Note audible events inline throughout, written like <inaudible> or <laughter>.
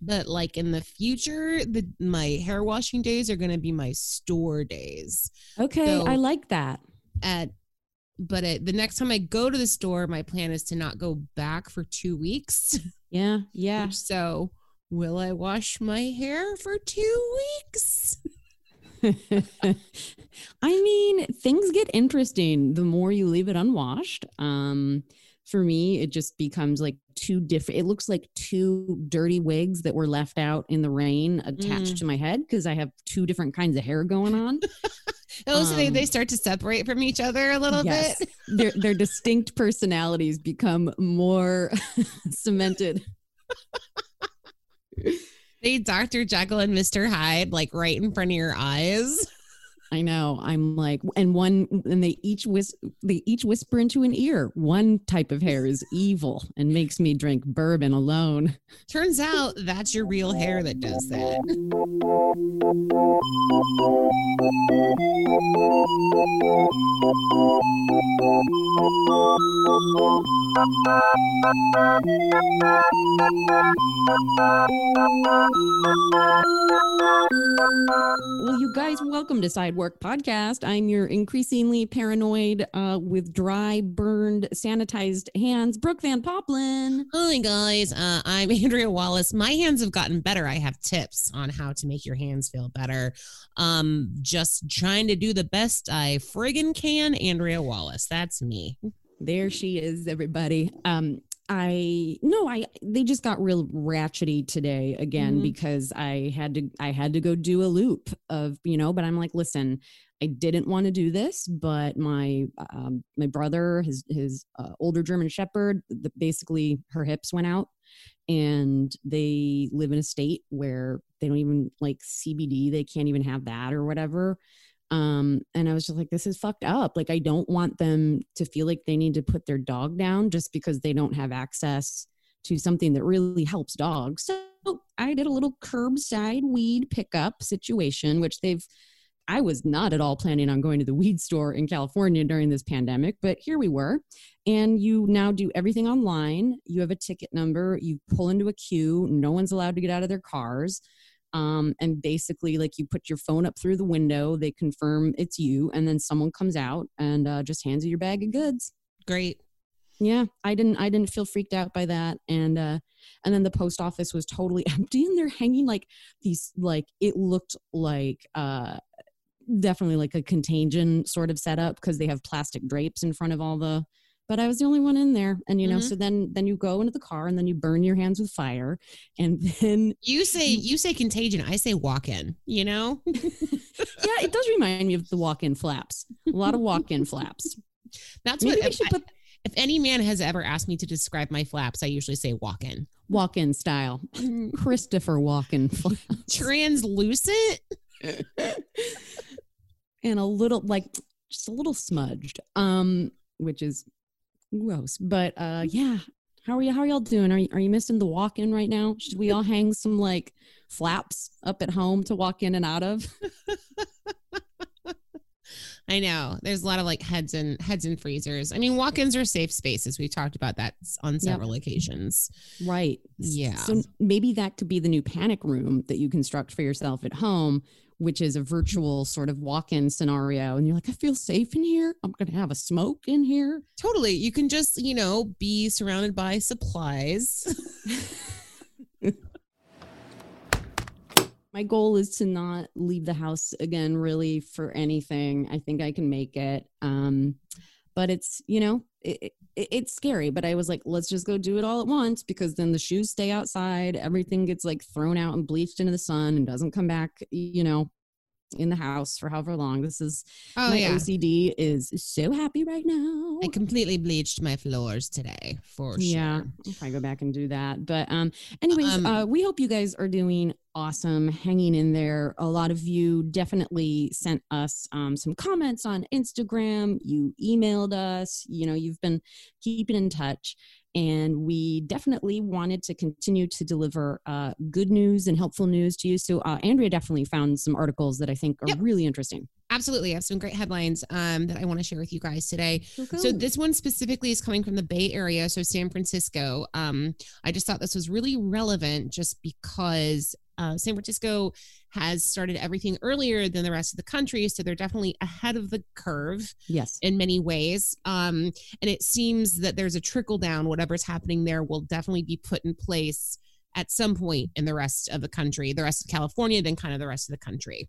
but like in the future, the my hair washing days are going to be my store days. Okay, So- I like that. At but at, the next time I go to the store, my plan is to not go back for two weeks. <laughs> Yeah, yeah. So, will I wash my hair for two weeks? <laughs> <laughs> I mean, things get interesting the more you leave it unwashed. Um, for me, it just becomes like two different. It looks like two dirty wigs that were left out in the rain attached Mm. to my head because I have two different kinds of hair going on. <laughs> Oh, so they, Um, they start to separate from each other a little yes, bit. <laughs> their their distinct personalities become more <laughs> cemented. They Dr. Jekyll and Mr. Hyde, like right in front of your eyes. I know. I'm like, and one, and they each whis, they each whisper into an ear. One type of hair is evil and makes me drink bourbon alone. Turns out that's your real hair that does that. Well, you guys, welcome to Sidework Podcast. I'm your increasingly paranoid, uh, with dry, burned, sanitized hands, Brooke Van Poppelen. Hi guys, uh, I'm <laughs> Andrea Wallace. My hands have gotten better. I have tips on how to make your hands feel better. Um, just trying to do the best I friggin' can. Andrea Wallace, that's me. There she is, everybody. Um, I no, I they just got real ratchety today again Mhm. because I had to I had to go do a loop of you know, but I'm like, listen, I didn't want to do this, but my um, my brother, his his uh, older German Shepherd, the, basically her hips went out, and they live in a state where they don't even like CBD, they can't even have that or whatever um and i was just like this is fucked up. Like i don't want them to feel like they need to put their dog down just because they don't have access to something that really helps dogs. So i did a little curbside weed pickup situation which they've i was not at all planning on going to the weed store in california during this pandemic but here we were. And you now do everything online. You have a ticket number. You pull into a queue. No one's allowed to get out of their cars um, and basically like you put your phone up through the window they confirm it's you and then someone comes out and uh, just hands you your bag of goods Great. yeah i didn't i didn't feel freaked out by that and uh and then the post office was totally <laughs> empty and they're hanging like these like it looked like uh definitely like a contagion sort of setup because they have plastic drapes in front of all the but i was the only one in there and you know Mhm. so then then you go into the car and then you burn your hands with fire and <laughs> then You say you say contagion. I say walk in. You know, <laughs> yeah, it does remind me of the walk-in flaps. A lot of walk-in flaps. that's Maybe what. we If, should I- put if any man has ever asked me to describe my flaps, I usually say walk in. walk-in style. Christopher walk-in flaps. Translucent. <laughs> and a little like just a little smudged. Um, which is gross. But uh yeah. How are you how are y'all doing? Are you are you missing the walk-in right now? Should we all hang some like flaps up at home to walk in and out of? <laughs> I know. There's a lot of like heads and heads and freezers. I mean, walk-ins are safe spaces. We've talked about that on several occasions. Right. Yeah. So maybe that could be the new panic room that you construct for yourself at home, which is a virtual sort of walk in scenario. And you're like, I feel safe in here. I'm going to have a smoke in here. Totally. You can just, you know, be surrounded by supplies. My <laughs> my goal is to not leave the house again really for anything. I think I can make it. Um, but it's, you know, it, it, it's scary, but I was like, let's just go do it all at once because then the shoes stay outside. Everything gets like thrown out and bleached into the sun and doesn't come back, you know, in the house for however long. This is Oh my yeah. OCD is so happy right now. I completely bleached my floors today for Yeah, sure. I'll probably go back and do that. But um, anyways, Um, uh, we hope you guys are doing awesome, hanging in there. A lot of you definitely sent us um, some comments on Instagram. You emailed us. You know, you've been keeping in touch. And we definitely wanted to continue to deliver uh, good news and helpful news to you. So, uh, Andrea definitely found some articles that I think are Yep. really interesting. Absolutely. I have some great headlines um, that I want to share with you guys today. So this one specifically is coming from the Bay Area, so San Francisco. Um, I just thought this was really relevant just because uh, San Francisco has started everything earlier than the rest of the country, so they're definitely ahead of the curve yes. in many ways. Um, and it seems that there's a trickle down. Whatever's happening there will definitely be put in place at some point in the rest of the country, the rest of California, then kind of the rest of the country.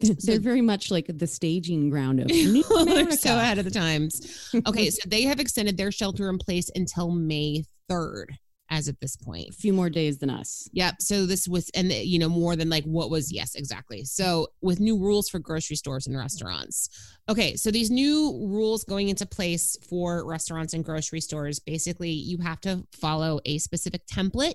They're very much like the staging ground of <laughs> New They're so ahead of the times. <laughs> Okay, so they have extended their shelter in place until May 3rd as of this point. a few more days than us. Yep. So this was, and the- you know, more than like what was, yes, exactly. So with new rules for grocery stores and restaurants. Okay. So these new rules going into place for restaurants and grocery stores basically, you have to follow a specific template,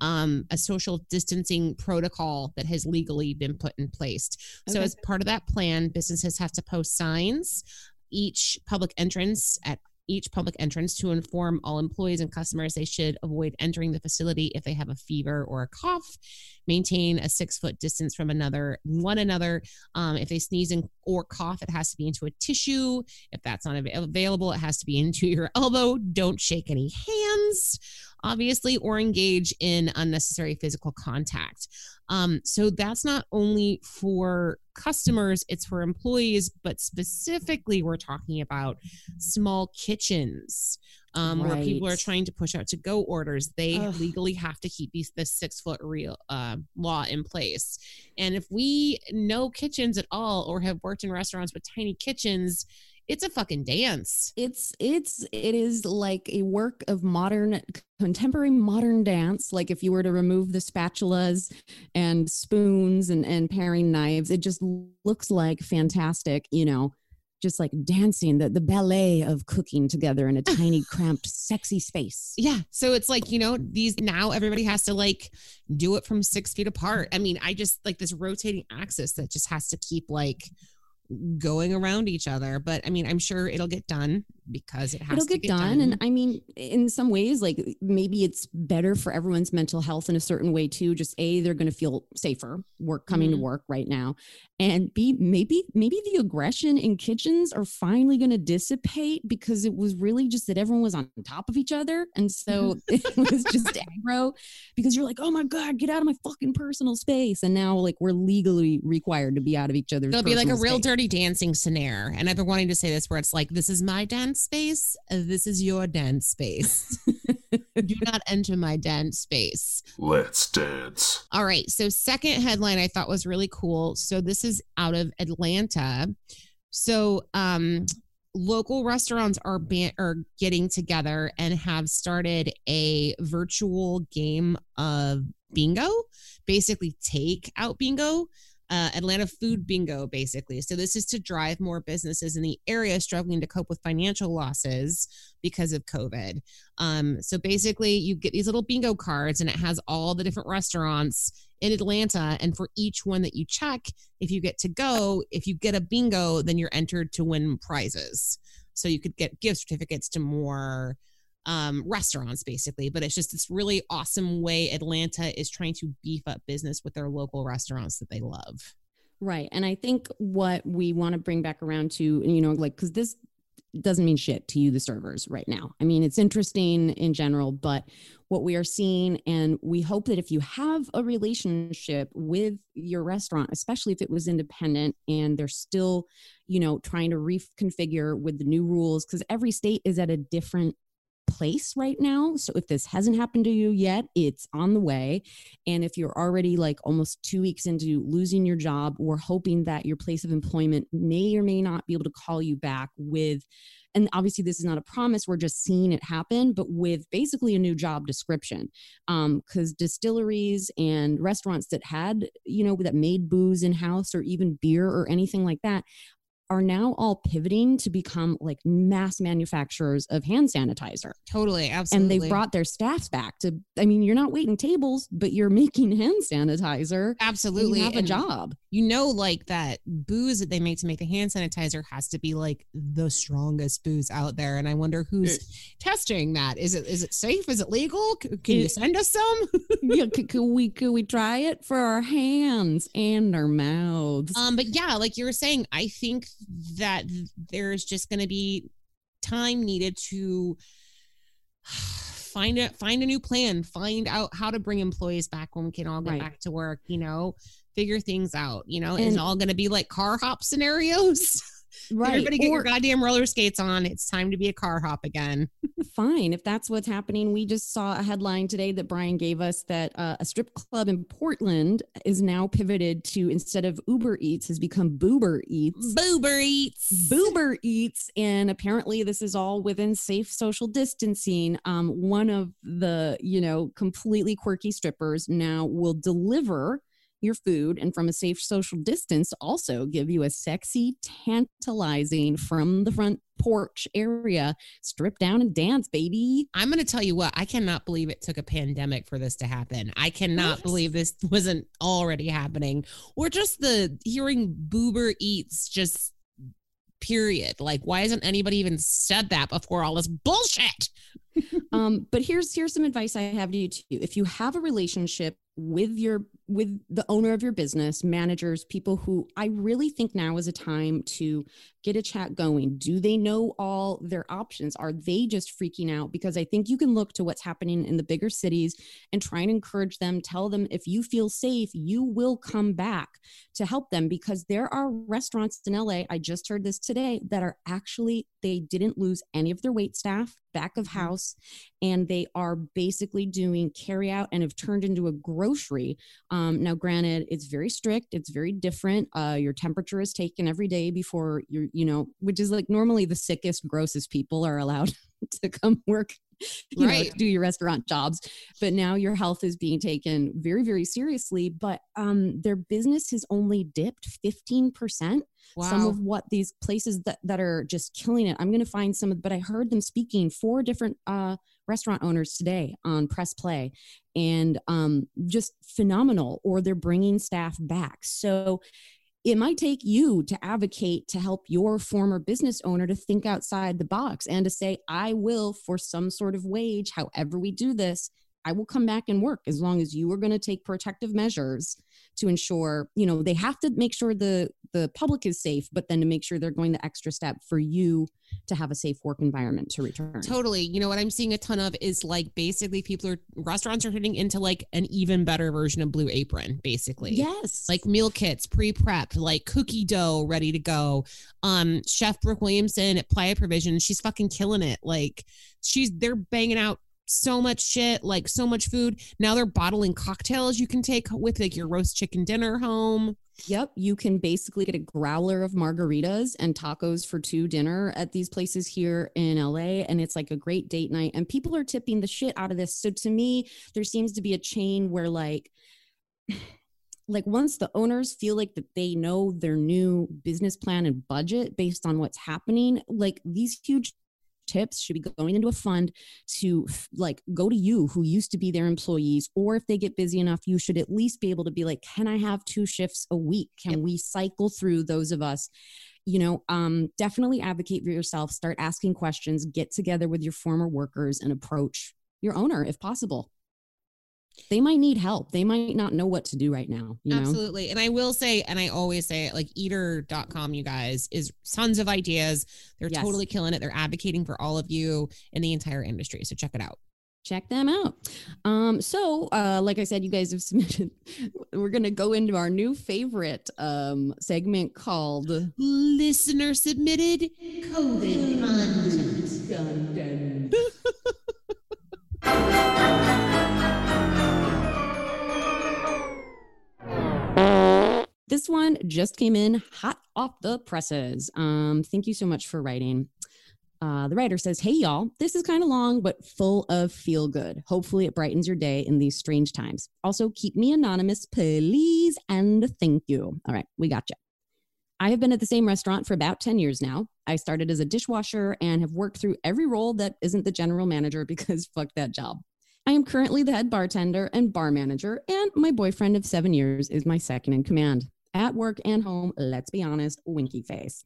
um, a social distancing protocol that has legally been put in place. So Okay. as part of that plan, businesses have to post signs each public entrance at each public entrance to inform all employees and customers they should avoid entering the facility if they have a fever or a cough. Maintain a six foot distance from another one another. Um, if they sneeze and, or cough it has to be into a tissue. If that's not av- available it has to be into your <laughs> elbow. Don't shake any hands obviously or engage in unnecessary physical contact um, so that's not only for customers, it's for employees, but specifically, we're talking about small kitchens um, where people are trying to push out to go orders. They Ugh. legally have to keep these the six foot real uh, law in place. And if we know kitchens at all or have worked in restaurants with tiny kitchens, it's a fucking dance. It's it's it is like a work of modern contemporary modern dance. Like if you were to remove the spatulas and spoons and and paring knives, it just looks like fantastic, you know, just like dancing, the, the ballet of cooking together in a <laughs> tiny, cramped, sexy space. Yeah. So it's like, you know, these now everybody has to like do it from six feet apart. I mean, I just like this rotating axis that just has to keep like going around each other. But I mean, I'm sure it'll get done because it has It'll to get, done. And I mean, in some ways, like maybe it's better for everyone's mental health in a certain way too. Just A, they're going to feel safer work coming Mhm. to work right now. And B, maybe, maybe the aggression in kitchens are finally going to dissipate because it was really just that everyone was on top of each other. And so mm-hmm. <laughs> it was just aggro because you're like, oh my God, get out of my fucking personal space. And now like we're legally required to be out of each other's It'll be like a real space. dirty dancing scenario. And I've been wanting to say this where it's like, this is my dance space. This is your dance space. <laughs> Do not enter my dance space. Let's dance. All right. So, second headline I thought was really cool. So, this is out of Atlanta. So, um, local restaurants are ban- are getting together and have started a virtual game of bingo, basically take out bingo. Uh, Atlanta Food Bingo, basically. So, this is to drive more businesses in the area struggling to cope with financial losses because of COVID. Um, so basically, you get these little bingo cards, and it has all the different restaurants in Atlanta. And for each one that you check, if you get to go, if you get a bingo, then you're entered to win prizes. So you could get gift certificates to more um, restaurants, basically. But it's just this really awesome way Atlanta is trying to beef up business with their local restaurants that they love. Right. And I think what we want to bring back around to, you know, like, because this doesn't mean shit to you, the servers, right now. I mean, it's interesting in general, but what we are seeing, and we hope that if you have a relationship with your restaurant, especially if it was independent and they're still, you know, trying to reconfigure with the new rules, because every state is at a different place right now. So if this hasn't happened to you yet, it's on the way. And if you're already like almost two weeks into losing your job, we're hoping that your place of employment may or may not be able to call you back with and obviously this is not a promise we're just seeing it happen but with basically a new job description because um, distilleries and restaurants that had you know that made booze in house or even beer or anything like that are now all pivoting to become like mass manufacturers of hand sanitizer. Totally, absolutely. And they brought their staffs back to I mean, you're not waiting tables, but you're making hand sanitizer. Absolutely. You have and a job. You know, like that booze that they make to make the hand sanitizer has to be like the strongest booze out there. And I wonder who's it, testing that. Is it is it safe? Is it legal? Can it, you send us some? <laughs> yeah, could, could we could we try it for our hands and our mouths? Um, but yeah, like you were saying, I think that there's just going to be time needed to <sighs> find it find a new plan find out how to bring employees back when we can all get right. back to work you know figure things out you know and, it's all going to be like car hop scenarios <laughs> Right. Everybody get or, your goddamn roller skates on. It's time to be a car hop again. fine. If that's what's happening, we just saw a headline today that Brian gave us that uh, a strip club in Portland is now pivoted to instead of Uber Eats has become Boober Eats. Boober Eats. Boober Eats. And apparently this is all within safe social distancing. Um, one of the, you know, completely quirky strippers now will deliver your food and from a safe social distance also give you a sexy, tantalizing from the front porch area, strip down and dance, baby. I'm going to tell you what, I cannot believe it took a pandemic for this to happen. I cannot what? believe this wasn't already happening or just the hearing Boober Eats just period. Like, why hasn't anybody even said that before all this bullshit? <laughs> um, but here's here's some advice I have to you too. If you have a relationship with your with the owner of your business managers people who i really think now is a time to get a chat going. Do they know all their options? Are they just freaking out? Because i think you can look to what's happening in the bigger cities and try and encourage them tell them if you feel safe you will come back to help them. Because there are restaurants in la i just heard this today that are actually they didn't lose any of their wait staff back of mm-hmm. house and they are basically doing carry out and have turned into a grocery um, now granted it's very strict it's very different uh, your temperature is taken every day before you're you know which is like normally the sickest grossest people are allowed <laughs> to come work you right. know, do your restaurant jobs. But now your health is being taken very, very seriously. But um, their business has only dipped 15%. Wow. Some of what these places that, that are just killing it. I'm going to find some, of, but I heard them speaking four different uh, restaurant owners today on Press Play and um, just phenomenal, or they're bringing staff back. So it might take you to advocate to help your former business owner to think outside the box and to say, I will, for some sort of wage, however we do this, I will come back and work as long as you are going to take protective measures to ensure, you know, they have to make sure the the public is safe, but then to make sure they're going the extra step for you to have a safe work environment to return. Totally. You know what I'm seeing a ton of is like basically people are restaurants are hitting into like an even better version of Blue Apron, basically. Yes. Like meal kits, pre-prep, like cookie dough ready to go. Um, Chef Brooke Williamson at Playa Provision, she's fucking killing it. Like she's they're banging out so much shit, like so much food. Now they're bottling cocktails you can take with like your roast chicken dinner home. Yep, you can basically get a growler of margaritas and tacos for two dinner at these places here in LA and it's like a great date night and people are tipping the shit out of this. So to me, there seems to be a chain where like <sighs> like once the owners feel like that they know their new business plan and budget based on what's happening like these huge tips? Should be going into a fund to like go to you who used to be their employees or if they get busy enough you should at least be able to be like can i have two shifts a week? Can yep. we cycle through those of us? You know um, definitely advocate for yourself start asking questions get together with your former workers and approach your owner if possible they might need help. They might not know what to do right now. You Absolutely. Know? And I will say, and I always say it, like eater.com, you guys, is tons of ideas. They're yes. totally killing it. They're advocating for all of you in the entire industry. So check it out. Check them out. Um, so, uh, like I said, you guys have <laughs> submitted. We're going to go into our new favorite um, segment called Listener Submitted COVID one just came in hot off the presses. Um, thank you so much for writing. Uh, the writer says, Hey, y'all, this is kind of long, but full of feel good. Hopefully, it brightens your day in these strange times. Also, keep me anonymous, please, and thank you. All right, we got you. I have been at the same restaurant for about 10 years now. I started as a dishwasher and have worked through every role that isn't the general manager <laughs> because fuck that job. I am currently the head bartender and bar manager, and my boyfriend of seven years is my second in command at work and home, let's be honest, winky face.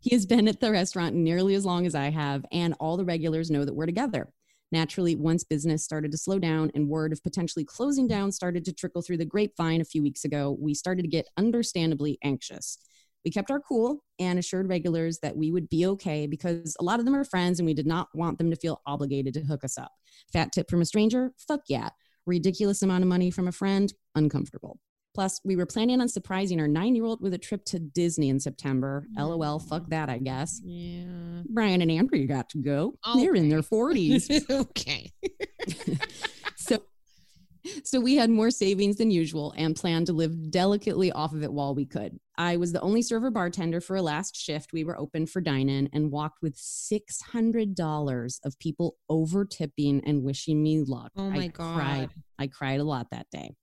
he has been at the restaurant nearly as long as I have, and all the regulars know that we're together. Naturally, once business started to slow down and word of potentially closing down started to trickle through the grapevine a few weeks ago, we started to get understandably anxious. We kept our cool and assured regulars that we would be okay because a lot of them are friends and we did not want them to feel obligated to hook us up. Fat tip from a stranger? Fuck yeah. Ridiculous amount of money from a friend? Uncomfortable. Plus, we were planning on surprising our nine year old with a trip to Disney in September. LOL, fuck that, I guess. Yeah. Brian and Andrew got to go. They're in their 40s. okay. <laughs> <laughs> so, so we had more savings than usual and planned to live delicately off of it while we could. I was the only server bartender for a last shift. We were open for dine in and walked with $600 of people over tipping and wishing me luck. Oh my I God. Cried. I cried a lot that day.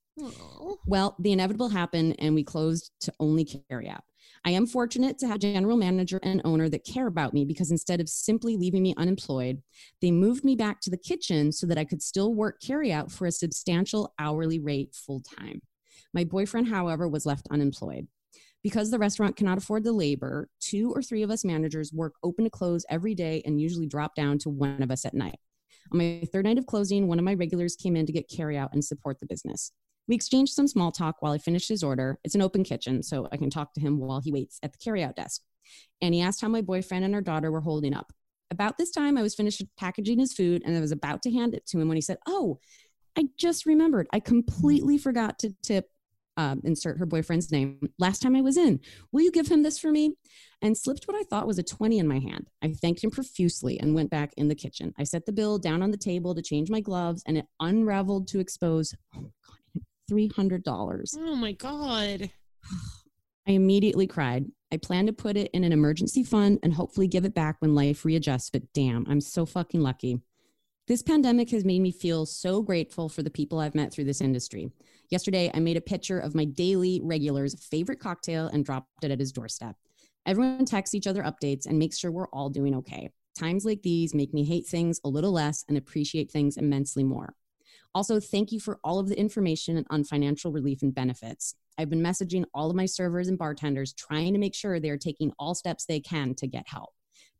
Well, the inevitable happened and we closed to only carry out. I am fortunate to have general manager and owner that care about me because instead of simply leaving me unemployed, they moved me back to the kitchen so that I could still work carry out for a substantial hourly rate full time. My boyfriend, however, was left unemployed. Because the restaurant cannot afford the labor, two or three of us managers work open to close every day and usually drop down to one of us at night. On my third night of closing, one of my regulars came in to get carry out and support the business. We exchanged some small talk while I finished his order. It's an open kitchen, so I can talk to him while he waits at the carryout desk. And he asked how my boyfriend and our daughter were holding up. About this time, I was finished packaging his food and I was about to hand it to him when he said, Oh, I just remembered. I completely forgot to tip, um, insert her boyfriend's name last time I was in. Will you give him this for me? And slipped what I thought was a 20 in my hand. I thanked him profusely and went back in the kitchen. I set the bill down on the table to change my gloves and it unraveled to expose, oh God, $300. Oh my God. <sighs> I immediately cried. I plan to put it in an emergency fund and hopefully give it back when life readjusts, but damn, I'm so fucking lucky. This pandemic has made me feel so grateful for the people I've met through this industry. Yesterday, I made a picture of my daily regular's favorite cocktail and dropped it at his doorstep. Everyone texts each other updates and makes sure we're all doing okay. Times like these make me hate things a little less and appreciate things immensely more. Also, thank you for all of the information on financial relief and benefits. I've been messaging all of my servers and bartenders trying to make sure they are taking all steps they can to get help.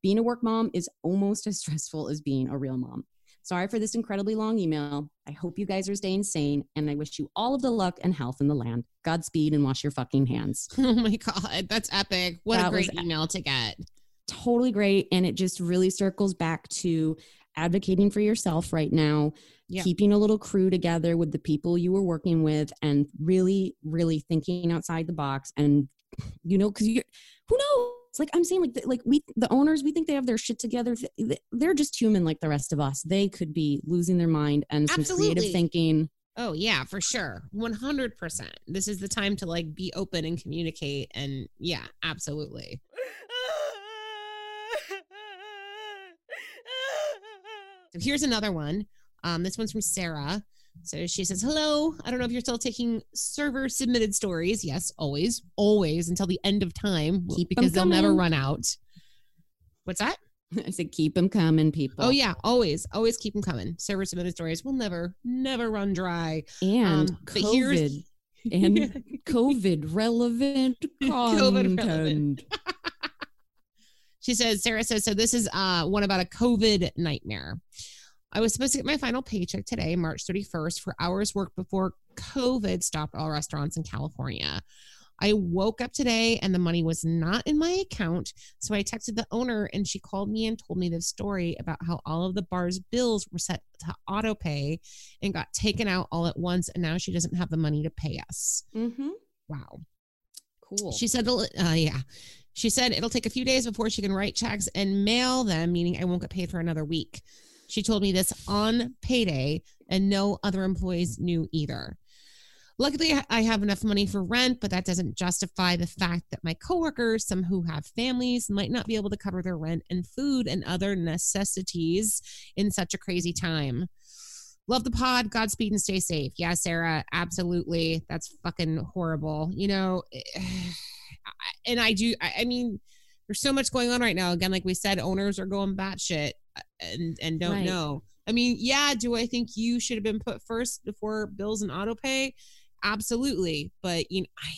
Being a work mom is almost <laughs> as stressful as being a real mom. Sorry for this incredibly long email. I hope you guys are staying sane, and I wish you all of the luck and health in the land. Godspeed and wash your fucking hands. <laughs> Oh my God. That's epic. What a That was great email to get. Totally great. And it just really circles back to advocating for yourself right now, Yeah. keeping a little crew together with the people you were working with, and really, really thinking outside the box. And, you know, because you who knows? Like I'm saying, like the, like we the owners, we think they have their shit together. They're just human, like the rest of us. They could be losing their mind and some Absolutely. creative thinking. Oh yeah, for sure. 100%. This is the time to like be open and communicate and yeah, absolutely. <laughs> So here's another one. Um, this one's from Sarah. So she says, Hello. I don't know if you're still taking server submitted stories. Yes, always, always until the end of time Keep because they'll never run out. What's that? <laughs> I said, keep them coming, people. Oh, yeah, always, always keep them coming. Server submitted stories will never, never run dry. and Um, COVID <laughs> and COVID relevant <laughs> COVID content. relevant. She says, Sarah says, so this is uh, one about a COVID nightmare. I was supposed to get my final paycheck today, March 31st, for hours worked before COVID stopped all restaurants in California. I woke up today and the money was not in my account. So I texted the owner and she called me and told me this story about how all of the bar's bills were set to auto pay and got taken out all at once. And now she doesn't have the money to pay us. Mm-hmm. Wow. Cool. She said, uh, yeah. She said it'll take a few days before she can write checks and mail them, meaning I won't get paid for another week. She told me this on payday, and no other employees knew either. Luckily, I have enough money for rent, but that doesn't justify the fact that my coworkers, some who have families, might not be able to cover their rent and food and other necessities in such a crazy time. Love the pod. Godspeed and stay safe. Yeah, Sarah, absolutely. That's fucking horrible. You know, <sighs> and I do, I mean, there's so much going on right now. Again, like we said, owners are going batshit and and don't Right. know. I mean, yeah, do I think you should have been put first before bills and auto pay? Absolutely. But you know, I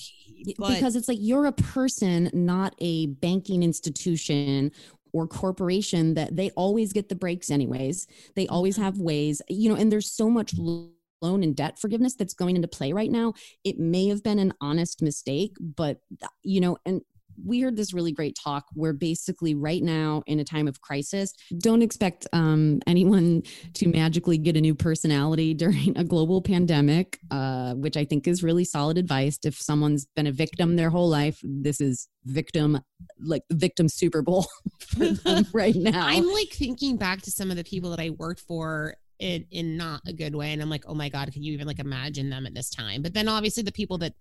but because it's like you're a person, not a banking institution or corporation that they always get the breaks anyways. They always Mhm. have ways, you know, and there's so much loan and debt forgiveness that's going into play right now. It may have been an honest mistake, but you know, and we heard this really great talk where basically right now in a time of crisis don't expect um, anyone to magically get a new personality <laughs> during a global pandemic uh, which i think is really solid advice if someone's been a victim their whole life this is victim like the victim super bowl <laughs> <laughs> right now I'm like thinking back to some of the people that I worked for in in not a good way, and I'm like, oh my god, can you even like imagine them at this time? But then obviously the people that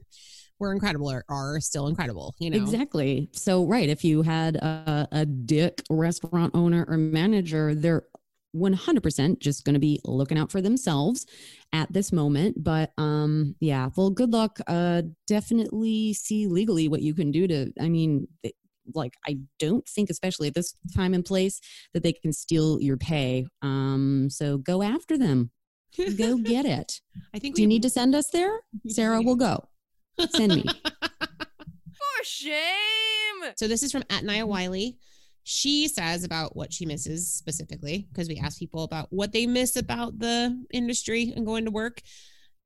were incredible are, are still incredible. You know, Exactly. So, right, if you had a, a dick restaurant owner or manager, they're 100% just going to be looking out for themselves at this moment. But um, yeah, well, good luck. Uh, definitely see legally what you can do to, I mean, th- like, I don't think, especially at this time and place, that they can steal your pay. Um, so go after them. Go get it. <laughs> I think Do you need to send us there? Sarah will go. Send me. <laughs> For shame. So this is from at Nia Wiley. She says about what she misses specifically because we asked people about what they miss about the industry and going to work.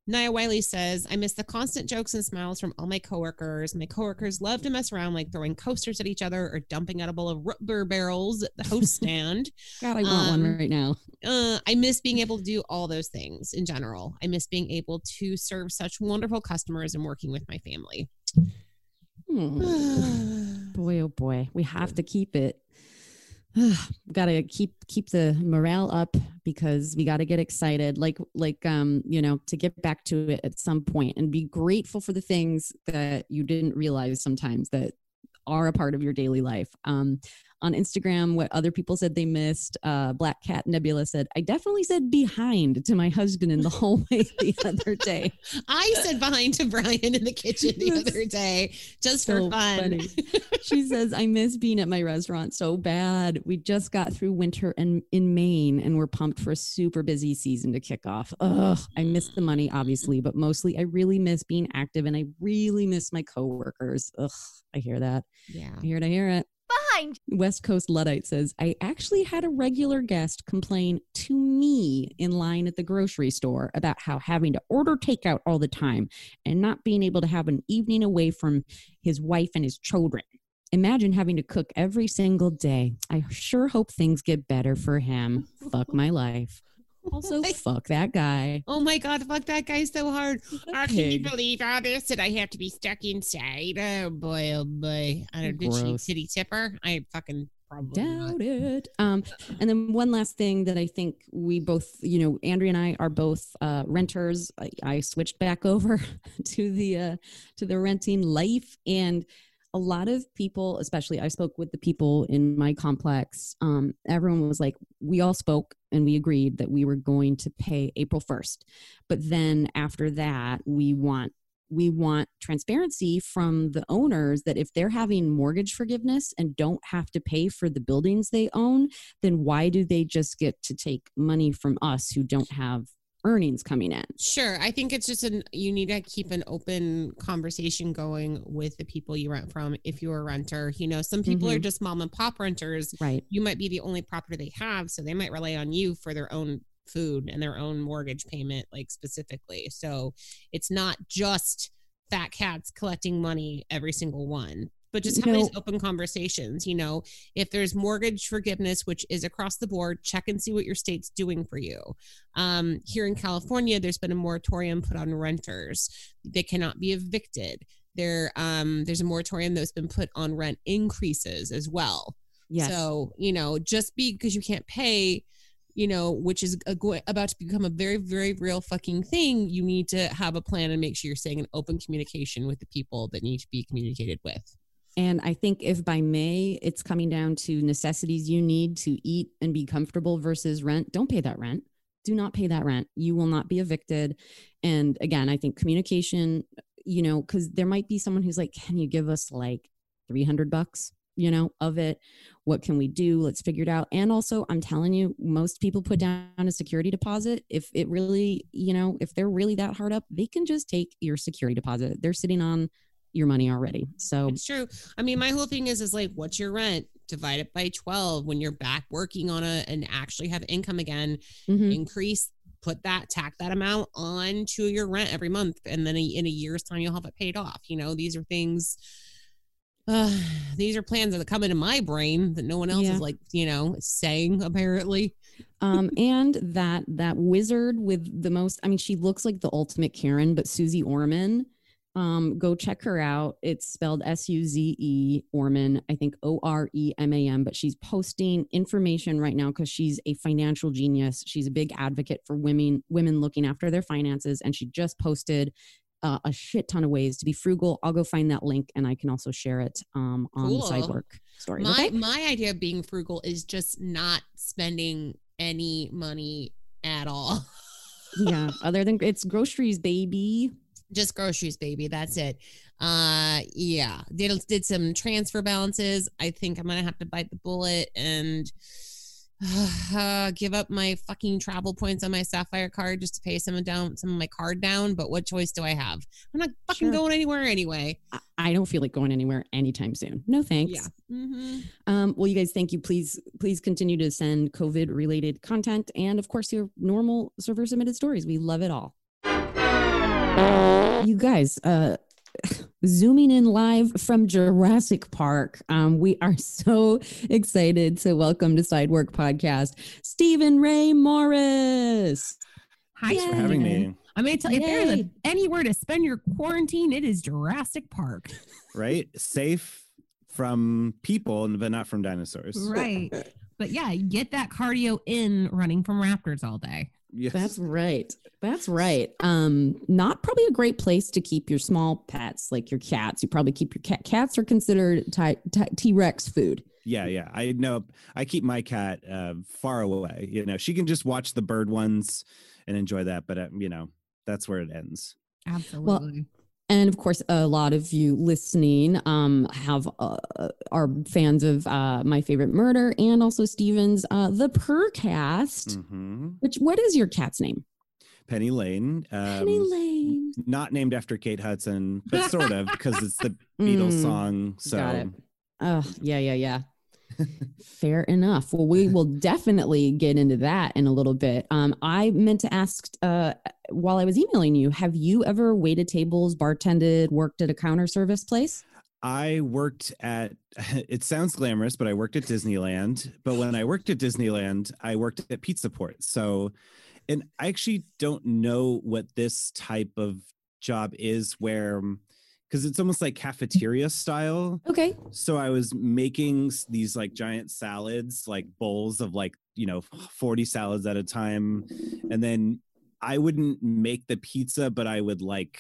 Nia Wiley says, I miss the constant jokes and smiles from all my coworkers. My coworkers love to mess around, like throwing coasters at each other or dumping out a bowl of rubber barrels at the host <laughs> stand. God, I want Um, one right now. uh, I miss being able to do all those things in general. I miss being able to serve such wonderful customers and working with my family. Hmm. <sighs> boy oh boy we have to keep it <sighs> got to keep keep the morale up because we got to get excited. Like like um you know to get back to it at some point and be grateful for the things that you didn't realize sometimes that are a part of your daily life. Um on instagram what other people said they missed uh black cat nebula said i definitely said behind to my husband in the <laughs> hallway the other day I said behind to Brian in the kitchen the That's other day just so for fun. she says, I miss being at my restaurant so bad. We just got through winter and in Maine and we're pumped for a super busy season to kick off. Ugh, I miss the money, obviously, but mostly I really miss being active and I really miss my coworkers. Ugh, I hear that. Yeah. I hear it, I hear it. Behind. West Coast Luddite says, I actually had a regular guest complain to me in line at the grocery store about how having to order takeout all the time and not being able to have an evening away from his wife and his children. Imagine having to cook every single day. I sure hope things get better for him. Fuck my life. Also, my- fuck that guy. Oh my God, fuck that guy so hard. Oh, can you believe all this? That I have to be stuck inside? Oh boy, oh boy. I don't did she Gross. did he tip her? I fucking probably not. Doubt it. Um, and then one last thing that I think we both, you know, Andrea and I are both uh, renters. I, I switched back <laughs> over to the uh, to the renting life, and a lot of people, especially I spoke with the people in my complex. Um, everyone was like, we all spoke and we agreed that we were going to pay April first, but then after that, we want we want transparency from the owners that if they're having mortgage forgiveness and don't have to pay for the buildings they own, then why do they just get to take money from us who don't have earnings coming in? Sure. I think it's just an you need to keep an open conversation going with the people you rent from if you're a renter. You know, some people are Mhm. just mom and pop renters. Right. You might be the only property they have, so they might rely on you for their own food and their own mortgage payment, like specifically. So it's not just fat cats collecting money every single one. But just have these open conversations. You know, if there's mortgage forgiveness, which is across the board, check and see what your state's doing for you. Um, here in California, there's been a moratorium put on renters. They cannot be evicted. There, um, there's a moratorium that's been put on rent increases as well. Yes. So, you know, just because you can't pay, you know, which is a, about to become a very, very real fucking thing, you need to have a plan and make sure you're staying in open communication with the people that need to be communicated with. And I think if by May it's coming down to necessities you need to eat and be comfortable versus rent, don't pay that rent. Do not pay that rent. You will not be evicted. And again, I think communication, you know, because there might be someone who's like, can you give us like 300 bucks, you know, of it? What can we do? Let's figure it out. And also, I'm telling you, most people put down a security deposit. If it really, you know, if they're really that hard up, they can just take your security deposit. They're sitting on your money already. So It's true. I mean, my whole thing is is like, what's your rent? Divide it by 12 when you're back working on a and actually have income again. mhm. Increase, put that, tack that amount on to your rent every month. And then in a year's time, you'll have it paid off. You know, these are things. Uh, <sighs> these are plans that come into my brain that no one else Yeah. is like, you know, saying apparently. um, <laughs> and that that wizard with the most i mean she looks like the ultimate karen but suze orman um, go check her out it's spelled s-u-z-e orman i think o-r-e-m-a-n but she's posting information right now because she's a financial genius she's a big advocate for women women looking after their finances and she just posted uh, a shit ton of ways to be frugal i'll go find that link and i can also share it um, on Cool. the side work stories My okay? my idea of being frugal is just not spending any money at all. <laughs> yeah other than it's groceries baby just groceries, baby. That's it. Uh yeah. Did did some transfer balances. I think I'm gonna have to bite the bullet and <sighs> uh, give up my fucking travel points on my Sapphire card just to pay some of down some of my card down. But what choice do I have? I'm not fucking Sure. going anywhere anyway. I- I don't feel like going anywhere anytime soon. No thanks. Yeah. hmm Um, well, you guys, thank you. Please, please continue to send COVID related content and, of course, your normal server submitted stories. We love it all. You guys, uh, <laughs> zooming in live from Jurassic Park. Um, we are so <laughs> excited to welcome to Sidework Podcast, Steven Ray Morris. Hi, Yay. thanks for having me. I'm going to tell you, if there's Yay. a, anywhere to spend your quarantine, it is Jurassic Park. Right? Safe from people, but not from dinosaurs. Right. But yeah, get that cardio in running from raptors all day. Yes. That's right. That's right. Um, not probably a great place to keep your small pets, like your cats. You probably keep your cat. Cats are considered T Rex food. yeah, yeah. I know. I keep my cat uh, far away. You know, she can just watch the bird ones and enjoy that. But uh, you know, that's where it ends. Absolutely. And of course, a lot of you listening um, have uh, are fans of uh, my favorite murder and also Steven's uh, the Purrcast. hmm Which what is your cat's name? Penny Lane. Um, Penny Lane. Not named after Kate Hudson, but sort of because it's the <laughs> Beatles Mm, song. So Got it. Oh, yeah, yeah, yeah. Fair enough. Well, we will definitely get into that in a little bit. Um, I meant to ask uh, while I was emailing you, have you ever waited tables, bartended, worked at a counter service place? I worked at, <laughs> it sounds glamorous, but I worked at Disneyland. But when I worked at Disneyland, I worked at Pizza Port. So, and I actually don't know what this type of job is where, because it's almost like cafeteria style. Okay. So I was making these like giant salads, like bowls of like, you know, 40 salads at a time. And then I wouldn't make the pizza, but I would like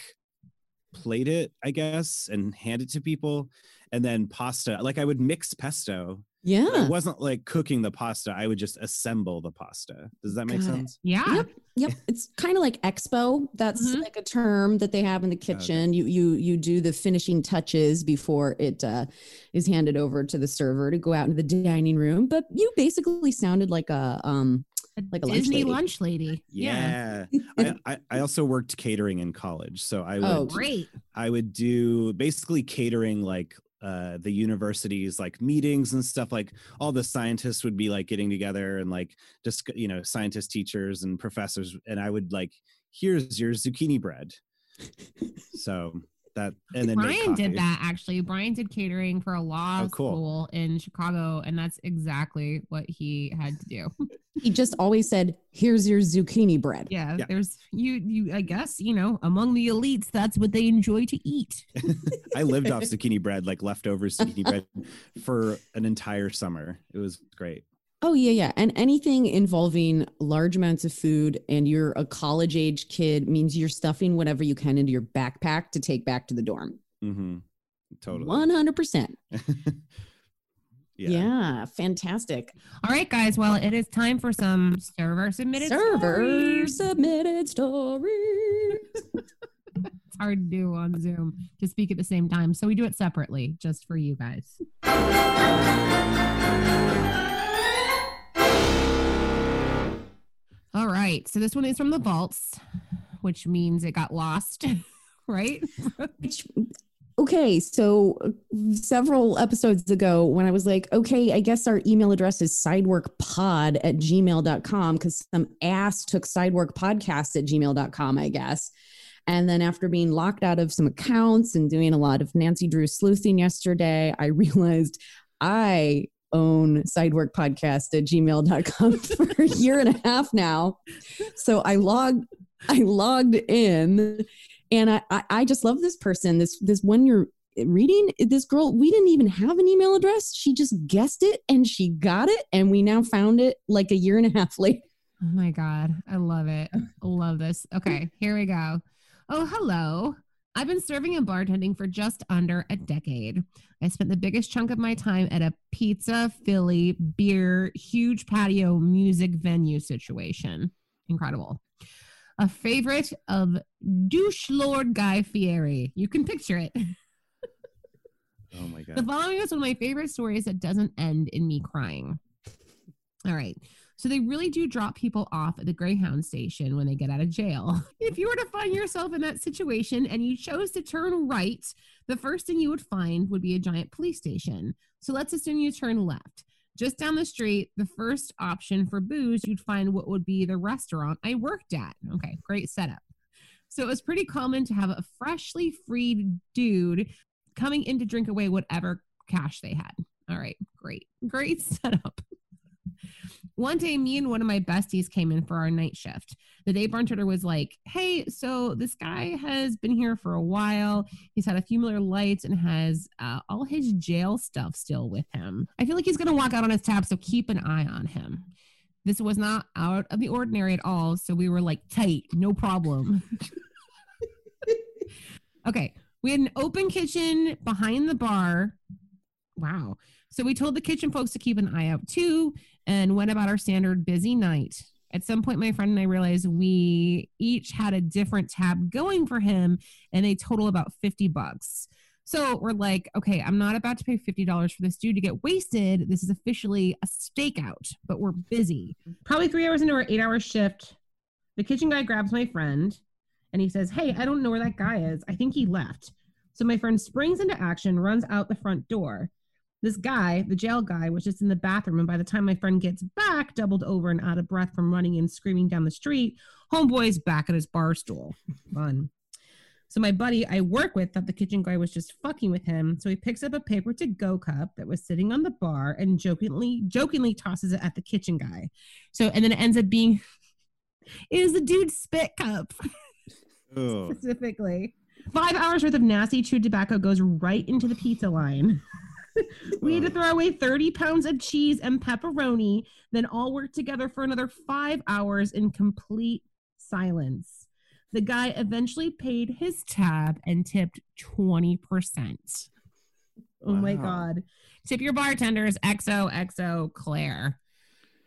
plate it, I guess, and hand it to people. And then pasta, like I would mix pesto. But Yeah. It wasn't like cooking the pasta. I would just assemble the pasta. Does that make Got it. sense? Yeah. Yep. Yep. <laughs> It's kind of like expo. That's Mhm. like a term that they have in the kitchen. You you you do the finishing touches before it uh, is handed over to the server to go out into the dining room. But you basically sounded like a um Like a lunch lady. lunch lady. Yeah. <laughs> I, I, I also worked catering in college. So I would Oh, Great. I would do basically catering like uh the universities like meetings and stuff like all the scientists would be like getting together and like just you know scientist teachers and professors and I would like here's your zucchini bread. <laughs> So that and then Brian did that actually. Brian did catering for a law Oh, cool. school in Chicago, and that's exactly what he had to do. <laughs> he just always said, "Here's your zucchini bread." Yeah, Yeah. there's you. You, I guess you know, among the elites, that's what they enjoy to eat. <laughs> <laughs> I lived off zucchini bread like leftover zucchini bread for an entire summer. It was great. Oh yeah, yeah. And anything involving large amounts of food and you're a college age kid means you're stuffing whatever you can into your backpack to take back to the dorm. Mm-hmm. Totally. 100%. <laughs> yeah. Yeah. fantastic. All right, guys. Well, it is time for some server submitted Server stories. submitted stories. <laughs> It's hard to do on Zoom to speak at the same time, so we do it separately just for you guys. All right. So this one is from the vaults, which means it got lost, <laughs> right? Which- okay, so several episodes ago, when I was like, okay, I guess our email address is sideworkpod at gmail.com because some ass took sideworkpodcast at gmail.com, I guess. And then after being locked out of some accounts and doing a lot of Nancy Drew sleuthing yesterday, I <laughs> realized I own sidework podcast at gmail.com <laughs> for a year and a half now. So I logged I logged in and I, I I just love this person. This this one you're reading, this girl, we didn't even have an email address. She just guessed it and she got it. And we now found it like a year and a half <laughs> later. Oh my God. I love it. I <laughs> love this. Okay, here we go. Oh, hello. I've been serving and bartending for just under a decade. I spent the biggest chunk of my time at a pizza, Philly, beer, huge patio music venue situation. Incredible. A favorite of douche lord Guy Fieri. You can picture it. <laughs> Oh my God. The following is one of my favorite stories that doesn't end in me crying. All right. So they really do drop people off at the Greyhound station when they get out of jail. <laughs> If you were to find yourself in that situation and you chose to turn right, the first thing you would find would be a giant police station. So let's assume you turn left. Just down the street, the first option for booze, you'd find what would be the restaurant I worked at. Okay, great setup. So it was pretty common to have a freshly freed dude coming in to drink away whatever cash they had. All right, great, <laughs> great setup. One day, me and one of my besties came in for our night shift. The day bartender was like, Hey, so this guy has been here for a while. He's had a few Miller Lites and has uh, all his jail stuff still with him. I feel like he's going to walk out on his tab, so keep an eye on him. This was not out of the ordinary at all. So we were like, Tight, no problem. <laughs> okay, we had an open kitchen behind the bar. Wow. So we told the kitchen folks to keep an eye out too and went about our standard busy night. At some point, my friend and I realized we each had a different tab going for him and they total about 50 bucks. So we're like, okay, I'm not about to pay $50 for this dude to get wasted. This is officially a stakeout, but we're busy. Probably three hours into our eight hour shift, the kitchen guy grabs my friend and he says, Hey, I don't know where that guy is. I think he left. So my friend springs into action, runs out the front door. This guy, the jail guy, was just in the bathroom. And by the time my friend gets back, doubled over and out of breath from running and screaming down the street, homeboy's back at his bar stool. Fun. So my buddy I work with thought the kitchen guy was just fucking with him. So he picks up a paper to go cup that was sitting on the bar and jokingly jokingly tosses it at the kitchen guy. So and then it ends up being it is the dude's spit cup <laughs> specifically. Five hours worth of nasty chewed tobacco goes right into the pizza line. <laughs> we had to throw away 30 pounds of cheese and pepperoni, then all work together for another five hours in complete silence. The guy eventually paid his tab and tipped 20%. Oh my God. Tip your bartenders, XOXO Claire.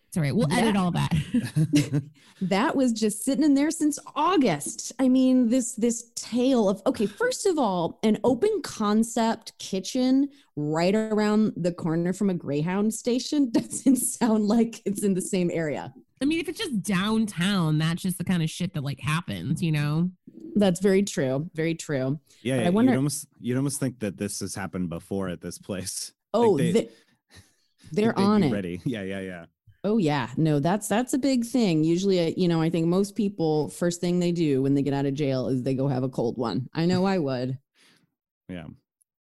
It's all right. We'll edit all that. <laughs> that was just sitting in there since August. I mean, this this tale of okay, first of all, an open concept kitchen right around the corner from a Greyhound station <laughs> doesn't sound like it's in the same area. I mean, if it's just downtown, that's just the kind of shit that like happens, you know? That's very true. Very true. yeah, But I you'd wonder- almost you'd almost think that this has happened before at this place. Oh, they- they, <laughs> they're on be it. Ready. Yeah, yeah, yeah. Oh yeah, no, that's that's a big thing. Usually, you know, I think most people first thing they do when they get out of jail is they go have a cold one. I know I would. Yeah.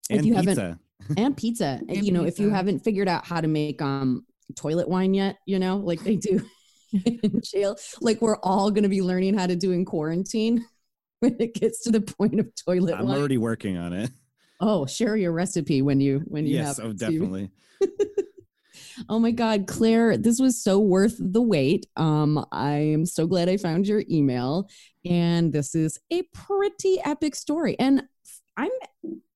If And you haven't- pizza. and <laughs> pizza. And you know, if you haven't figured out how to make um toilet wine yet, you know, like they do <laughs> in jail, like we're all going to be learning how to do in quarantine <laughs> when it gets to the point of toilet I'm wine. already working on it. oh, share your recipe when you when you Yes, have oh to. definitely. Oh my God, Claire, this was so worth the wait. Um, I am so glad I found your email. And this is a pretty epic story. And I'm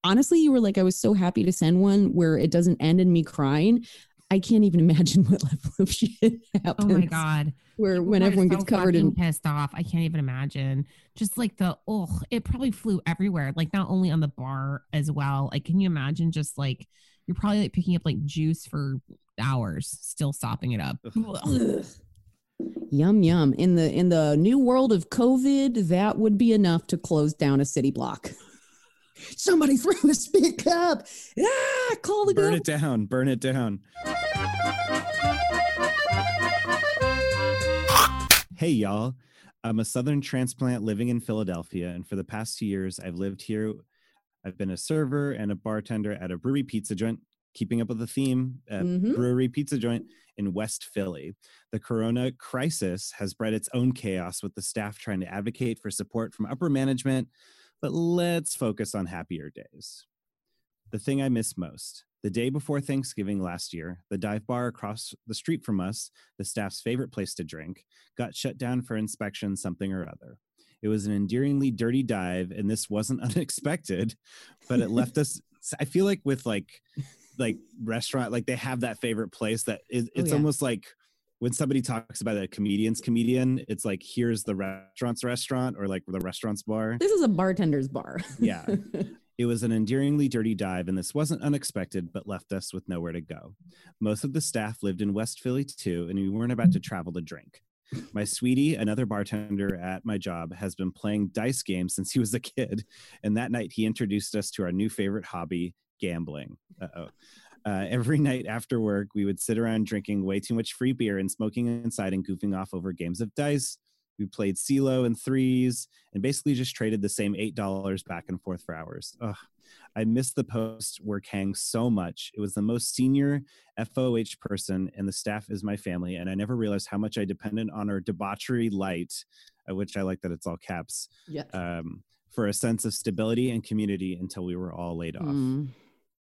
honestly, you were like, I was so happy to send one where it doesn't end in me crying. I can't even <laughs> imagine what level of shit happens. Oh my god. Where People when everyone so gets covered in fucking pissed off. I can't even imagine. Just like the oh, it probably flew everywhere. Like not only on the bar as well. Like, can you imagine just like you're probably like picking up like juice for hours, still sopping it up. Yum yum. In the in the new world of COVID, that would be enough to close down a city block. <laughs> Somebody throw a spit cup. Ah, call the burn girl. it down. Burn it down. Hey, y'all. I'm a Southern transplant living in Philadelphia, and for the past two years, I've lived here. I've been a server and a bartender at a brewery pizza joint, keeping up with the theme, a Mhm. brewery pizza joint in West Philly. The corona crisis has bred its own chaos with the staff trying to advocate for support from upper management, but let's focus on happier days. The thing I miss most the day before Thanksgiving last year, the dive bar across the street from us, the staff's favorite place to drink, got shut down for inspection, something or other. It was an endearingly dirty dive, and this wasn't <laughs> unexpected, but it left us. I feel like with like, like restaurant, like they have that favorite place that is, Oh, it's yeah. almost like when somebody talks about a comedian's comedian, it's like here's the restaurant's restaurant or like the restaurant's bar. This is a bartender's bar. Yeah. <laughs> It was an endearingly dirty dive, and this wasn't unexpected, but left us with nowhere to go. Most of the staff lived in West Philly too, and we weren't about to mm. travel to drink. My sweetie, another bartender at my job, has been playing dice games since he was a kid, and that night he introduced us to our new favorite hobby, gambling. Uh-oh. Uh, every night after work, we would sit around drinking way too much free beer and smoking inside and goofing off over games of dice. We played CeeLo and threes and basically just traded the same $8 back and forth for hours. Ugh. I miss the post work hang so much. It was the most senior FOH person, and the staff is my family. And I never realized how much I depended on our debauchery light, uh, which I like that it's all caps, yeah. um, for a sense of stability and community until we were all laid off. Mm.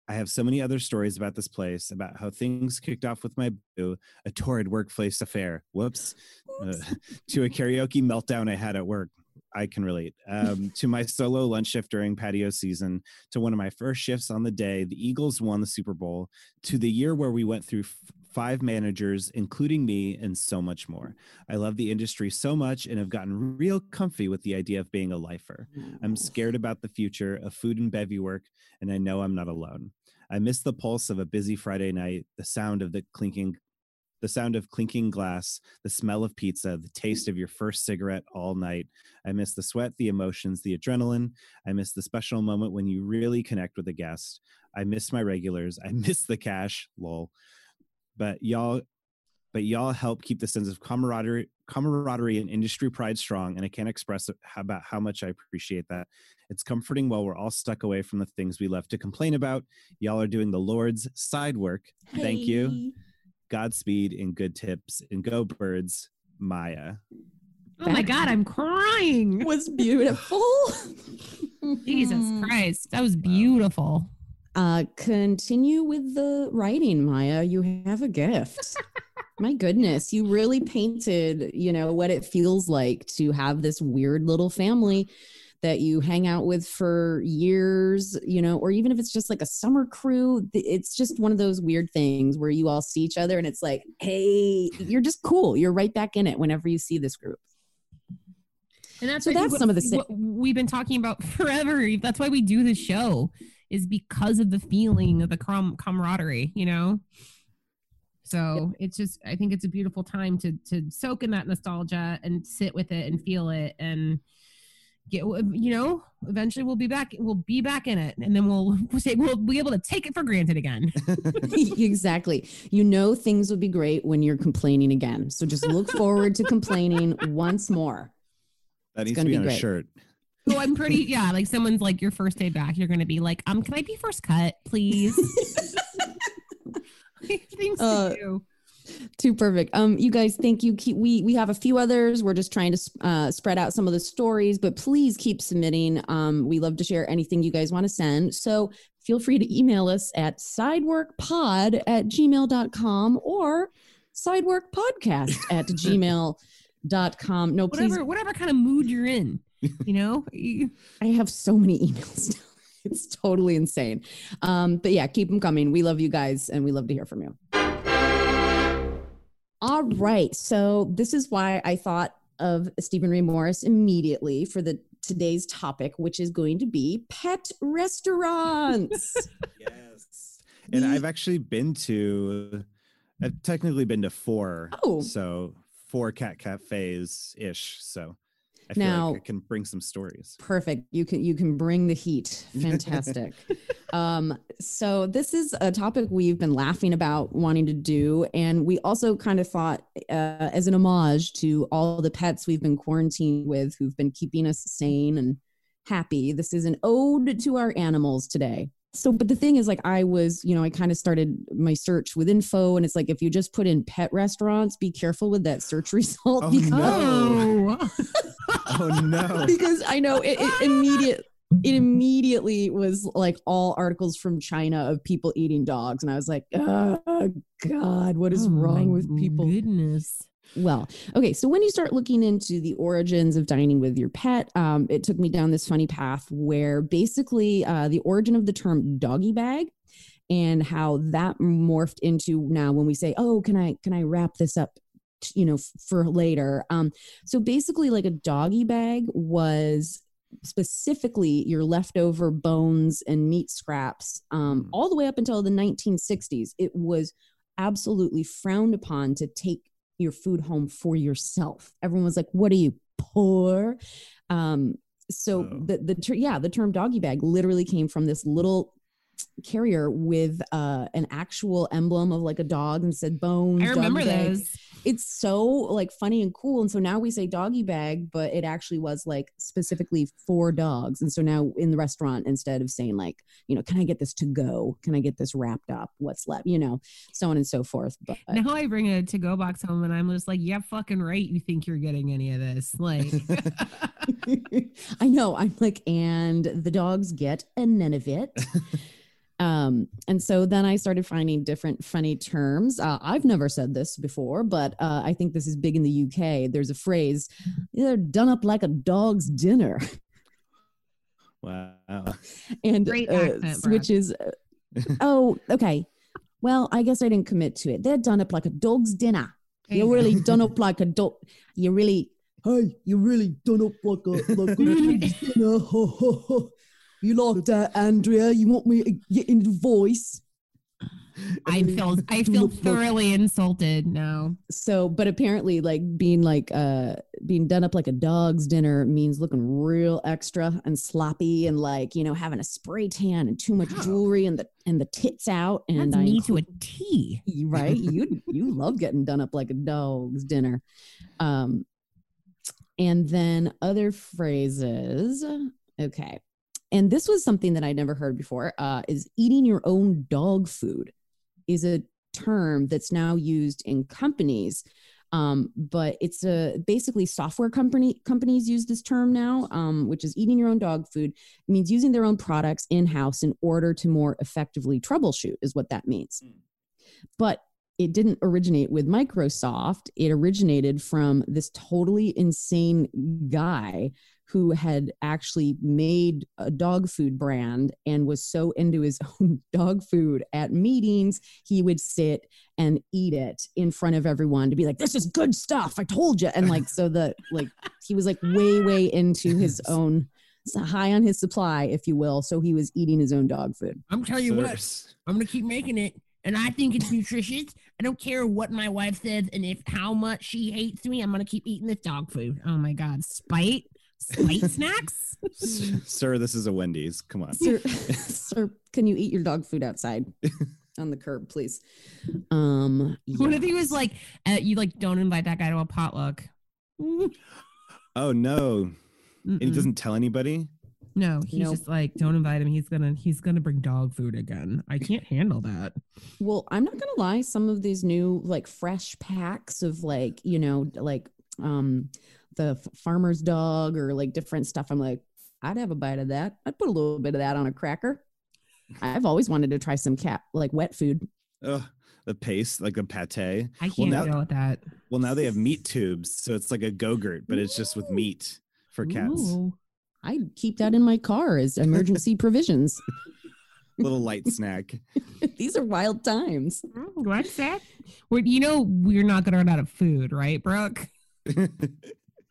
I have so many other stories about this place, about how things kicked off with my boo, a torrid workplace affair. Whoops. Uh, <laughs> to a karaoke meltdown I had at work. I can relate. <laughs> Um, to my solo lunch shift during patio season, to one of my first shifts on the day the Eagles won the Super Bowl, to the year where we went through f- five managers, including me, and so much more. I love the industry so much and have gotten real comfy with the idea of being a lifer. I'm scared about the future of food and bevy work, and I know I'm not alone. I miss the pulse of a busy Friday night, the sound of the clinking, the sound of clinking glass, the smell of pizza, the taste of your first cigarette all night. I miss the sweat, the emotions, the adrenaline. I miss the special moment when you really connect with a guest. I miss my regulars. I <laughs> miss the cash, lol. But y'all, but y'all help keep the sense of camaraderie, camaraderie and industry pride strong, and I can't express about how much I appreciate that. It's comforting while we're all stuck away from the things we love to complain about. Y'all are doing the Lord's side work. Thank you. Godspeed and good tips and go birds, Maya. Oh my god, I'm crying. was beautiful. <laughs> Jesus. Christ. That was beautiful. Uh, continue with the writing, Maya. You have a gift. <laughs> My goodness, you really painted, you know, what it feels like to have this weird little family that you hang out with for years, you know, or even if it's just like a summer crew, it's just one of those weird things where you all see each other and it's like, hey, you're just cool. You're right back in it whenever you see this group. And that's So that's what- some of the si- we've been talking about <laughs> forever. That's why we do this show is because of the feeling of the com- camaraderie, you know. So it's just, I think it's a beautiful time to to soak in that nostalgia and sit with it and feel it and get, you know, eventually we'll be back. We'll be back in it, and then we'll we'll <laughs> say we'll be able to take it for granted again. <laughs> <laughs> exactly. You know things will be great when you're complaining again. So just look forward to complaining once more. That needs to gonna be be on a great. shirt. So I'm pretty, yeah. Like someone's like your first day back, you're gonna be like, um, can I be first cut, please? Things to Uh, do. Too perfect. Um, you guys, thank you. Keep we we have a few others. We're just trying to uh, spread out some of the stories, but please keep submitting. Um, we love to share anything you guys want to send. So feel free to email us at sideworkpod at gmail.com or sideworkpodcast <laughs> at gmail.com. No, please. Whatever, whatever kind of mood you're in, you know. <laughs> I have so many emails now. <laughs> It's totally insane. Um, but yeah, keep them coming. We love you guys and we love to hear from you. All right. So this is why I thought of Steven Ray Morris immediately for the today's topic, which is going to be pet restaurants. <laughs> Yes. And I've actually been to, I've technically been to four. Oh. So four cat cafes ish. So I feel Now- like I can bring some stories. Perfect. You can you can bring the heat. <laughs> Fantastic. um, so this is a topic we've been laughing about wanting to do, and we also kind of thought uh, as an homage to all the pets we've been quarantined with, who've been keeping us sane and happy. This is an ode to our animals today. So, but the thing is, like, I was, you know, I kind of started my search with info, and it's like if you just put in pet restaurants, be careful with that search <laughs> result Oh, because no. oh, no. <laughs> because I know it, it immediate it immediately was like all articles from China of people eating dogs, and I was like, oh God, what is Oh, wrong with people? Goodness. Well, okay, so when you start looking into the origins of dining with your pet, um, it took me down this funny path where basically uh, the origin of the term doggy bag and how that morphed into now when we say, "Oh, can I can I wrap this up?" You know, for later. Um, so basically, like a doggy bag was specifically your leftover bones and meat scraps um, Mm. all the way up until the 1960s. It was absolutely frowned upon to take your food home for yourself. Everyone was like, "What are you poor?" Um, so Oh. the the ter- yeah, the term doggy bag literally came from this little carrier with uh, an actual emblem of like a dog and said bones. I remember doggy bag. It's so like funny and cool. And so now we say doggy bag, but it actually was like specifically for dogs. And so now in the restaurant, instead of saying like, you know, can I get this to go? Can I get this wrapped up? What's left? You know, so on and so forth. But Now I bring a to-go box home and I'm just like, yeah, fucking right. You think you're getting any of this? Like, <laughs> I know. I'm like, and the dogs get a none of it. <laughs> um, and so then I started finding different funny terms. Uh, I've never said this before, but uh, I think this is big in the UK. There's a phrase, they're done up like a dog's dinner. <laughs> Wow. and Great uh, accent, Brad. which is, uh, <laughs> oh, okay. Well, I guess I didn't commit to it. They're done up like a dog's dinner. There you You're really done up <laughs> like a dog. You really, hey, you're really done up like a like a dog's dinner. You like that, Andrea? You want me to get in the voice? I feel <laughs> I feel thoroughly insulted now. So, but apparently, like being like uh being done up like a dog's dinner means looking real extra and sloppy and like you know having a spray tan and too much jewelry and the and the tits out and That's I me to a T. You- right you you love getting done up like a dog's dinner um and then other phrases okay and this was something that i'd never heard before uh is eating your own dog food is a term that's now used in companies. Um, but it's a basically software company companies use this term now um, which is eating your own dog food. It means using their own products in-house in order to more effectively troubleshoot is what that means. But it didn't originate with Microsoft. It originated from this totally insane guy who had actually made a dog food brand and was so into his <laughs> own dog food at meetings, he would sit and eat it in front of everyone to be like, this is good stuff. I told you. And like, so the, <laughs> like, he was like way, way into his own, high on his supply, if you will. So he was eating his own dog food. I'm telling you what, I'm gonna keep making it, and I think it's nutritious. I don't care what my wife says, and if how much she hates me, I'm gonna keep eating this dog food. Oh my god, spite, spite snacks. Sir, this is a Wendy's. Come on. sir, <laughs> sir, can you eat your dog food outside on the curb, please? Um, What if he was like, uh, you like don't invite that guy to a potluck? <laughs> Oh no. And he doesn't tell anybody? No, he's Nope. just like, don't invite him. He's gonna he's gonna bring dog food again. I can't handle that. Well, I'm not gonna lie. Some of these new like fresh packs of like you know like um the farmer's dog or like different stuff. I'm like, I'd have a bite of that. I'd put a little bit of that on a cracker. I've always wanted to try some cat like wet food. Ugh, the paste, like a pate. I can't now- deal with that. Well, now they have meat tubes, so it's like a go-gurt, but it's just with meat for cats. Ooh. I'd keep that in my car as emergency provisions. <laughs> Little light snack. <laughs> These are wild times. Mm, What's that? Well, you know we're not gonna run out of food, right, Brooke? <laughs>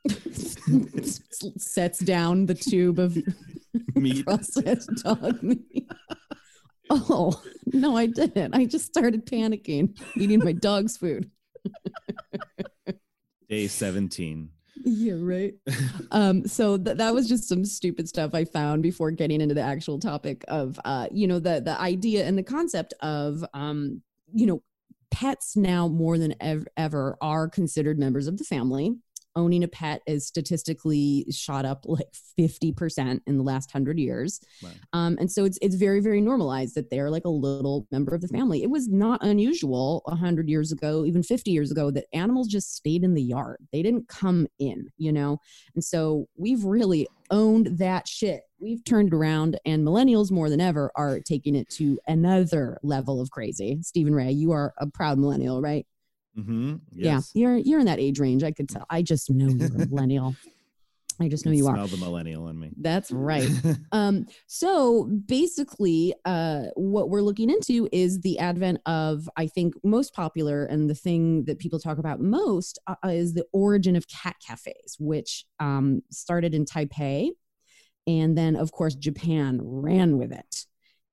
<laughs> Sets down the tube of <laughs> meat. processed dog meat. Oh, no, I didn't. I just started panicking, eating my dog's food. <laughs> Day 17. Yeah, right. um so th- that was just some stupid stuff i found before getting into the actual topic of uh you know the the idea and the concept of um you know pets now more than ever, ever are considered members of the family owning a pet is statistically shot up like 50% in the last 100 years. Wow. um, and so it's it's very very normalized that they're like a little member of the family. It was not unusual 100 years ago even 50 years ago that animals just stayed in the yard. They didn't come in you know? And so we've really owned that shit. We've turned around and millennials more than ever are taking it to another level of crazy. Steven ray you are a proud millennial right Mm-hmm. Yes. yeah you're you're in that age range i could tell i just know you're a <laughs> millennial i just know Can you are Smell the millennial in me. that's right <laughs> um so basically uh what we're looking into is the advent of i think most popular and the thing that people talk about most uh, is the origin of cat cafes which um started in taipei and then of course japan ran with it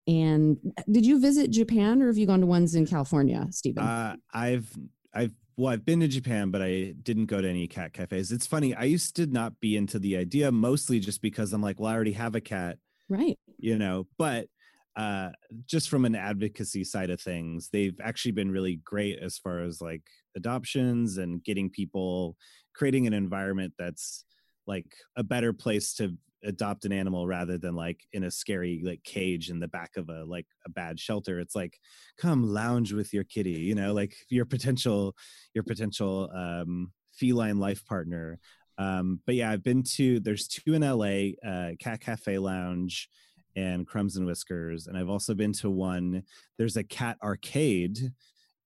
and did you visit japan or have you gone to ones in california steven Uh, I've I've well, I've been to Japan, but I didn't go to any cat cafes. It's funny. I used to not be into the idea, mostly just because I'm like, well, I already have a cat, right you know. But uh, just from an advocacy side of things, they've actually been really great as far as like adoptions and getting people creating an environment that's like a better place to adopt an animal rather than like in a scary like cage in the back of a like a bad shelter it's like come lounge with your kitty you know like your potential your potential um feline life partner. Um but yeah i've been to there's two in la uh cat cafe lounge and crumbs and whiskers and i've also been to one there's a cat arcade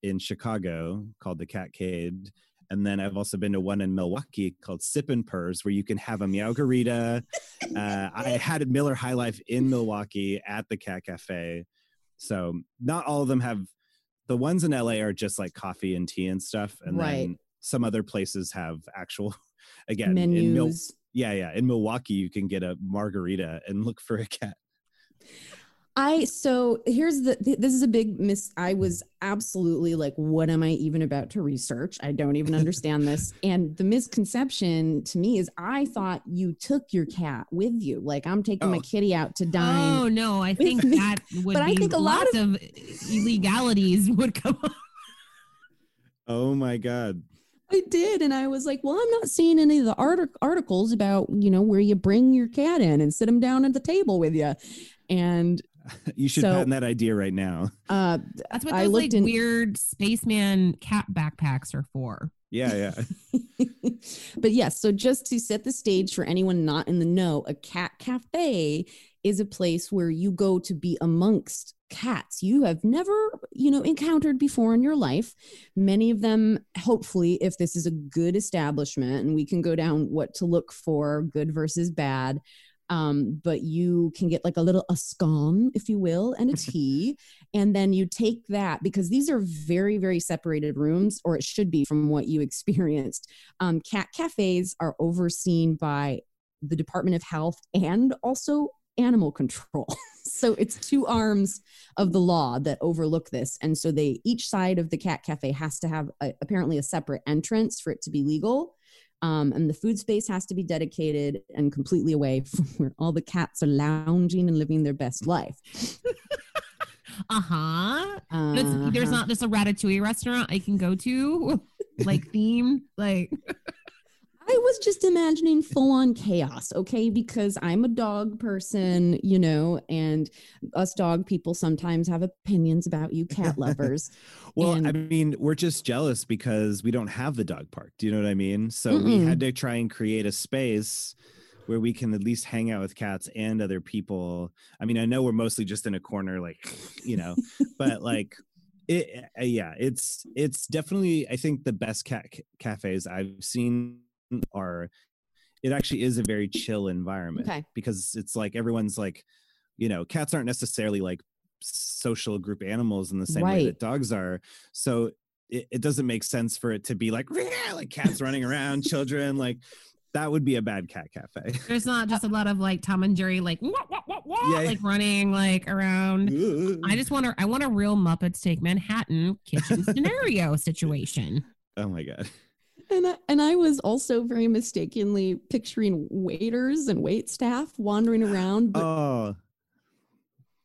in chicago called the cat catcade and then I've also been to one in Milwaukee called Sip and Purrs, where you can have a meowgarita. <laughs> uh, I had a Miller High Life in Milwaukee at the Cat Cafe. So not all of them have. The ones in LA are just like coffee and tea and stuff, and Right. then some other places have actual. <laughs> Again, in Mil- menus yeah, yeah. In Milwaukee, you can get a margarita and look for a cat. I so here's the th- this is a big miss. I was absolutely like, what am I even about to research? I don't even understand this. <laughs> And the misconception to me is I thought you took your cat with you. Like I'm taking my Oh. kitty out to dine. Oh no, I think me. that <laughs> would But I think a lot lots of illegalities would come up. Oh my god! I did, and I was like, well, I'm not seeing any of the artic- articles about you know where you bring your cat in and sit him down at the table with you. And <laughs> You should So- patent that idea right now. uh, That's what I those like in- weird spaceman cat backpacks are for. Yeah, yeah. <laughs> <laughs> but yes, so just to set the stage for anyone not in the know, a cat cafe is a place where you go to be amongst cats you have never, you know, encountered before in your life. Many of them, hopefully, if this is a good establishment, and we can go down what to look for, good versus bad. Um, but you can get like a little a scone, if you will, and a <laughs> tea. and then you take that because these are very, very separated rooms, or it should be from what you experienced. Um, cat cafes are overseen by the Department of Health and also animal control. <laughs> so it's two arms of the law that overlook this. And so they each side of the cat cafe has to have a, apparently a separate entrance for it to be legal. Um, and the food space has to be dedicated and completely away <laughs> from where all the cats are lounging and living their best life. <laughs> Uh-huh. There's Uh-huh. not just a ratatouille restaurant I can go to, <laughs> like themed, like I was just imagining full on chaos, okay? Because I'm a dog person, you know, and us dog people sometimes have opinions about you cat <laughs> lovers. Well, I mean, we're just jealous because we don't have the dog park. Do you know what I mean? So we Mm-mm. had to try and create a space where we can at least hang out with cats and other people. I mean, I know we're mostly just in a corner, like, <laughs> you know, but like, it, uh, yeah, it's it's definitely I think the best cat c- cafes I've seen are. It actually is a very chill environment Okay. because it's like everyone's like, you know, cats aren't necessarily like social group animals in the same way that dogs are. So it, it doesn't make sense for it to be like <laughs> like cats running around, children like that would be a bad cat cafe. <laughs> There's not just a lot of like Tom and Jerry, like wah, wah, wah, wah, Yeah. like running like around. I just want to. I want a real Muppets Take Manhattan kitchen <laughs> scenario situation. oh my god. And I, and I was also very mistakenly picturing waiters and wait staff wandering <gasps> around. But Oh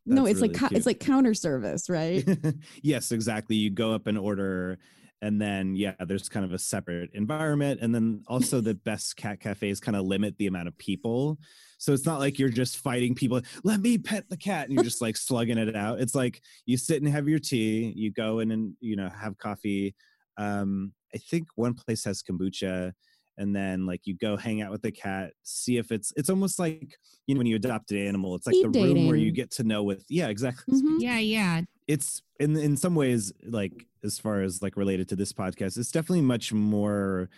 no, it's like really cou- cute. it's like counter service, right? <laughs> yes, exactly. You go up and order, and then yeah, there's kind of a separate environment, and then also the <laughs> best cat cafes kind of limit the amount of people. So it's not like you're just fighting people. Let me pet the cat, and you're just like <laughs> slugging it out. It's like you sit and have your tea. You go in and you know have coffee. Um, I think one place has kombucha. And then, like, you go hang out with the cat, see if it's. It's almost like you know when you adopt an animal. It's like Speed the room where you get to know with. Yeah, exactly Mhm. Yeah, yeah. it's in in some ways like as far as like related to this podcast it's definitely much more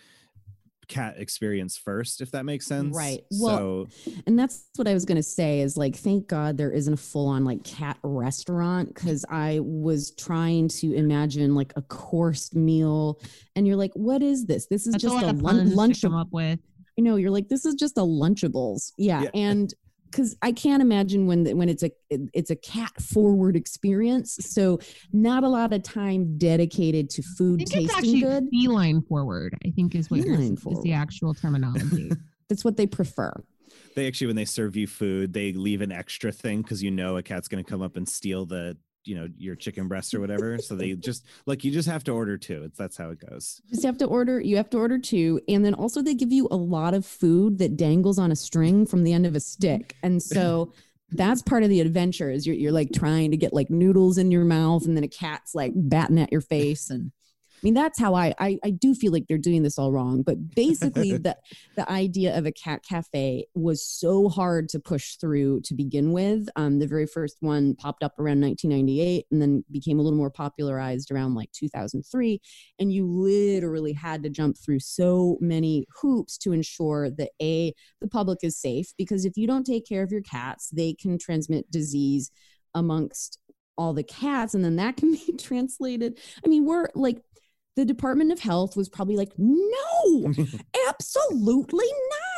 cat experience first if that makes sense Right. Well, so And that's what I was going to say is like, thank God there isn't a full on like cat restaurant because I was trying to imagine like a coursed meal. And you're like, what is this? This is just a a of lun- puns lunch. to up with. You know, you're like, this is just a Lunchables. Yeah. Yeah. And because I can't imagine when the, when it's a it's a cat forward experience, so not a lot of time dedicated to I food think tasting it's actually good. feline forward. I think is what you're, is the actual terminology. <laughs> That's what they prefer. they actually when they serve you food they leave an extra thing because you know a cat's going to come up and steal the you know your chicken breast or <laughs> whatever. So they just like you just have to order two. It's that's how it goes. Just have to order you have to order two. And then also they give you a lot of food that dangles on a string from the end of a stick. And so <laughs> that's part of the adventure is you're, you're like trying to get like noodles in your mouth and then a cat's like batting at your face and I mean that's how I, I I do feel like they're doing this all wrong but basically <laughs> the the idea of a cat cafe was so hard to push through to begin with. Um, the very first one popped up around 1998 and then became a little more popularized around like 2003 and you literally had to jump through so many hoops to ensure that a the public is safe because if you don't take care of your cats they can transmit disease amongst all the cats and then that can be <laughs> translated. I mean we're like the department of health was probably like no <laughs> absolutely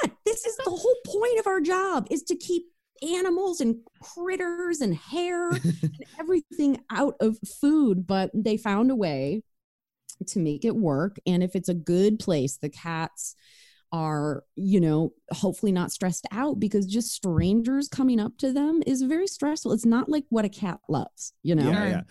not. This is the whole point of our job is to keep animals and critters and hair <laughs> and everything out of food. But they found a way to make it work. And if it's a good place the cats are you know hopefully not stressed out because just strangers coming up to them is very stressful. It's not like what a cat loves you know? Yeah, yeah.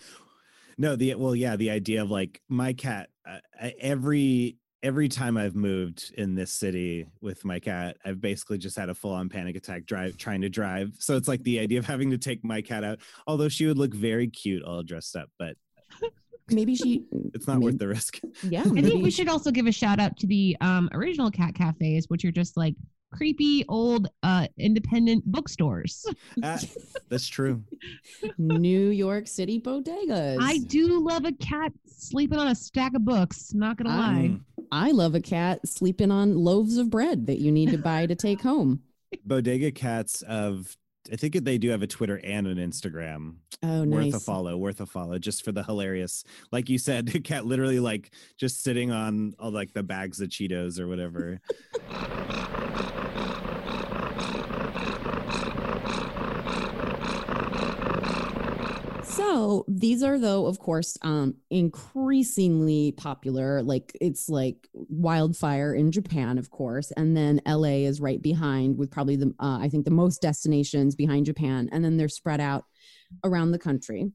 No, the well, yeah, the idea of like my cat. Uh, I- every every time I've moved in this city with my cat, I've basically just had a full on panic attack drive trying to drive. So it's like the idea of having to take my cat out. Although she would look very cute all dressed up, but <laughs> maybe she <laughs> it's not worth the risk. yeah I think we should also give a shout out to the um, original cat cafes, which are just like creepy old uh, independent bookstores. <laughs> Ah, that's true. new york city bodegas I do love a cat sleeping on a stack of books. Not gonna lie. Mm. I love a cat sleeping on loaves of bread that you need to buy to take <laughs> home Bodega cats of. I think they do have a Twitter and an Instagram. oh nice. worth a follow worth a follow just for the hilarious like you said <laughs> the cat literally like just sitting on all like the bags of cheetos or whatever So these are though, of course, um, increasingly popular. Like it's like wildfire in Japan, of course, and then LA is right behind with probably the uh, I think the most destinations behind Japan, and then they're spread out around the country.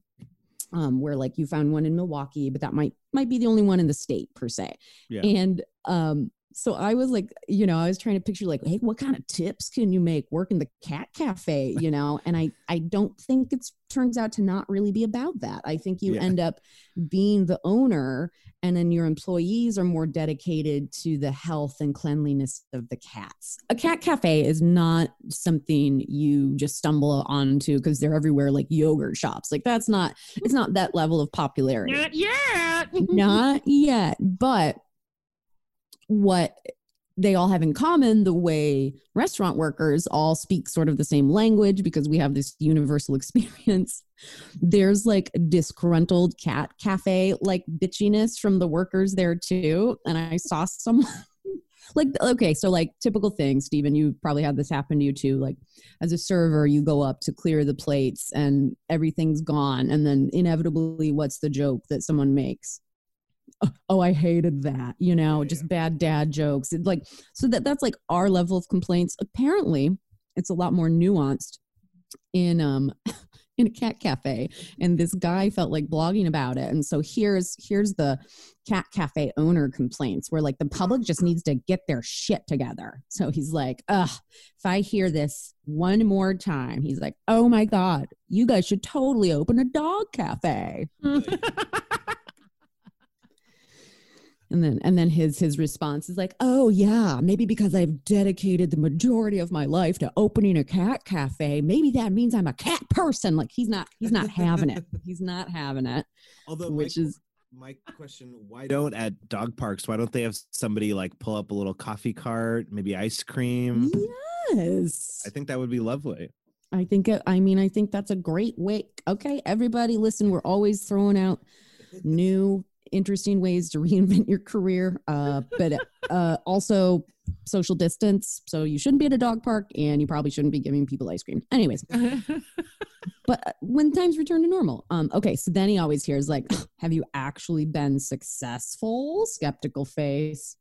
Um, where like you found one in Milwaukee, but that might might be the only one in the state per se. Yeah. And um, so I was like, you know, I was trying to picture like, hey, what kind of tips can you make working the cat cafe, you know? And I I don't think it's turns out to not really be about that. I think you Yeah. end up being the owner and then your employees are more dedicated to the health and cleanliness of the cats. A cat cafe is not something you just stumble onto because they're everywhere like yogurt shops. Like that's not it's not that level of popularity Not yet. <laughs> not yet but what they all have in common the way restaurant workers all speak sort of the same language because we have this universal <laughs> experience. There's like disgruntled cat cafe like bitchiness from the workers there too and i saw someone <laughs> like okay so like typical thing Steven you probably had this happen to you too like as a server you go up to clear the plates and everything's gone and then inevitably what's the joke that someone makes "Oh, i hated that you know Yeah, just bad dad jokes. It, like so that that's like our level of complaints. Apparently it's a lot more nuanced in um <laughs> in a cat cafe and this guy felt like blogging about it and so here's here's the cat cafe owner complaints where like the public just needs to get their shit together. So he's like ugh if i hear this one more time he's like oh my god you guys should totally open a dog cafe <laughs> and then and then his his response is like oh yeah maybe because i've dedicated the majority of my life to opening a cat cafe maybe that means i'm a cat person like he's not he's not having it <laughs> he's not having it Although, which my, is my question: Why don't at dog parks? Why don't they have somebody like pull up a little coffee cart, maybe ice cream? yes I think that would be lovely. I think it, I mean I think that's a great way. Okay, everybody, listen. We're always throwing out new, interesting ways to <laughs> reinvent your career, uh, but uh, also social distance. So you shouldn't be at a dog park, and you probably shouldn't be giving people ice cream. Anyways, <laughs> but uh, when times return to normal, um, okay. So then he always hears like, <sighs> "Have you actually been successful?" Skeptical face.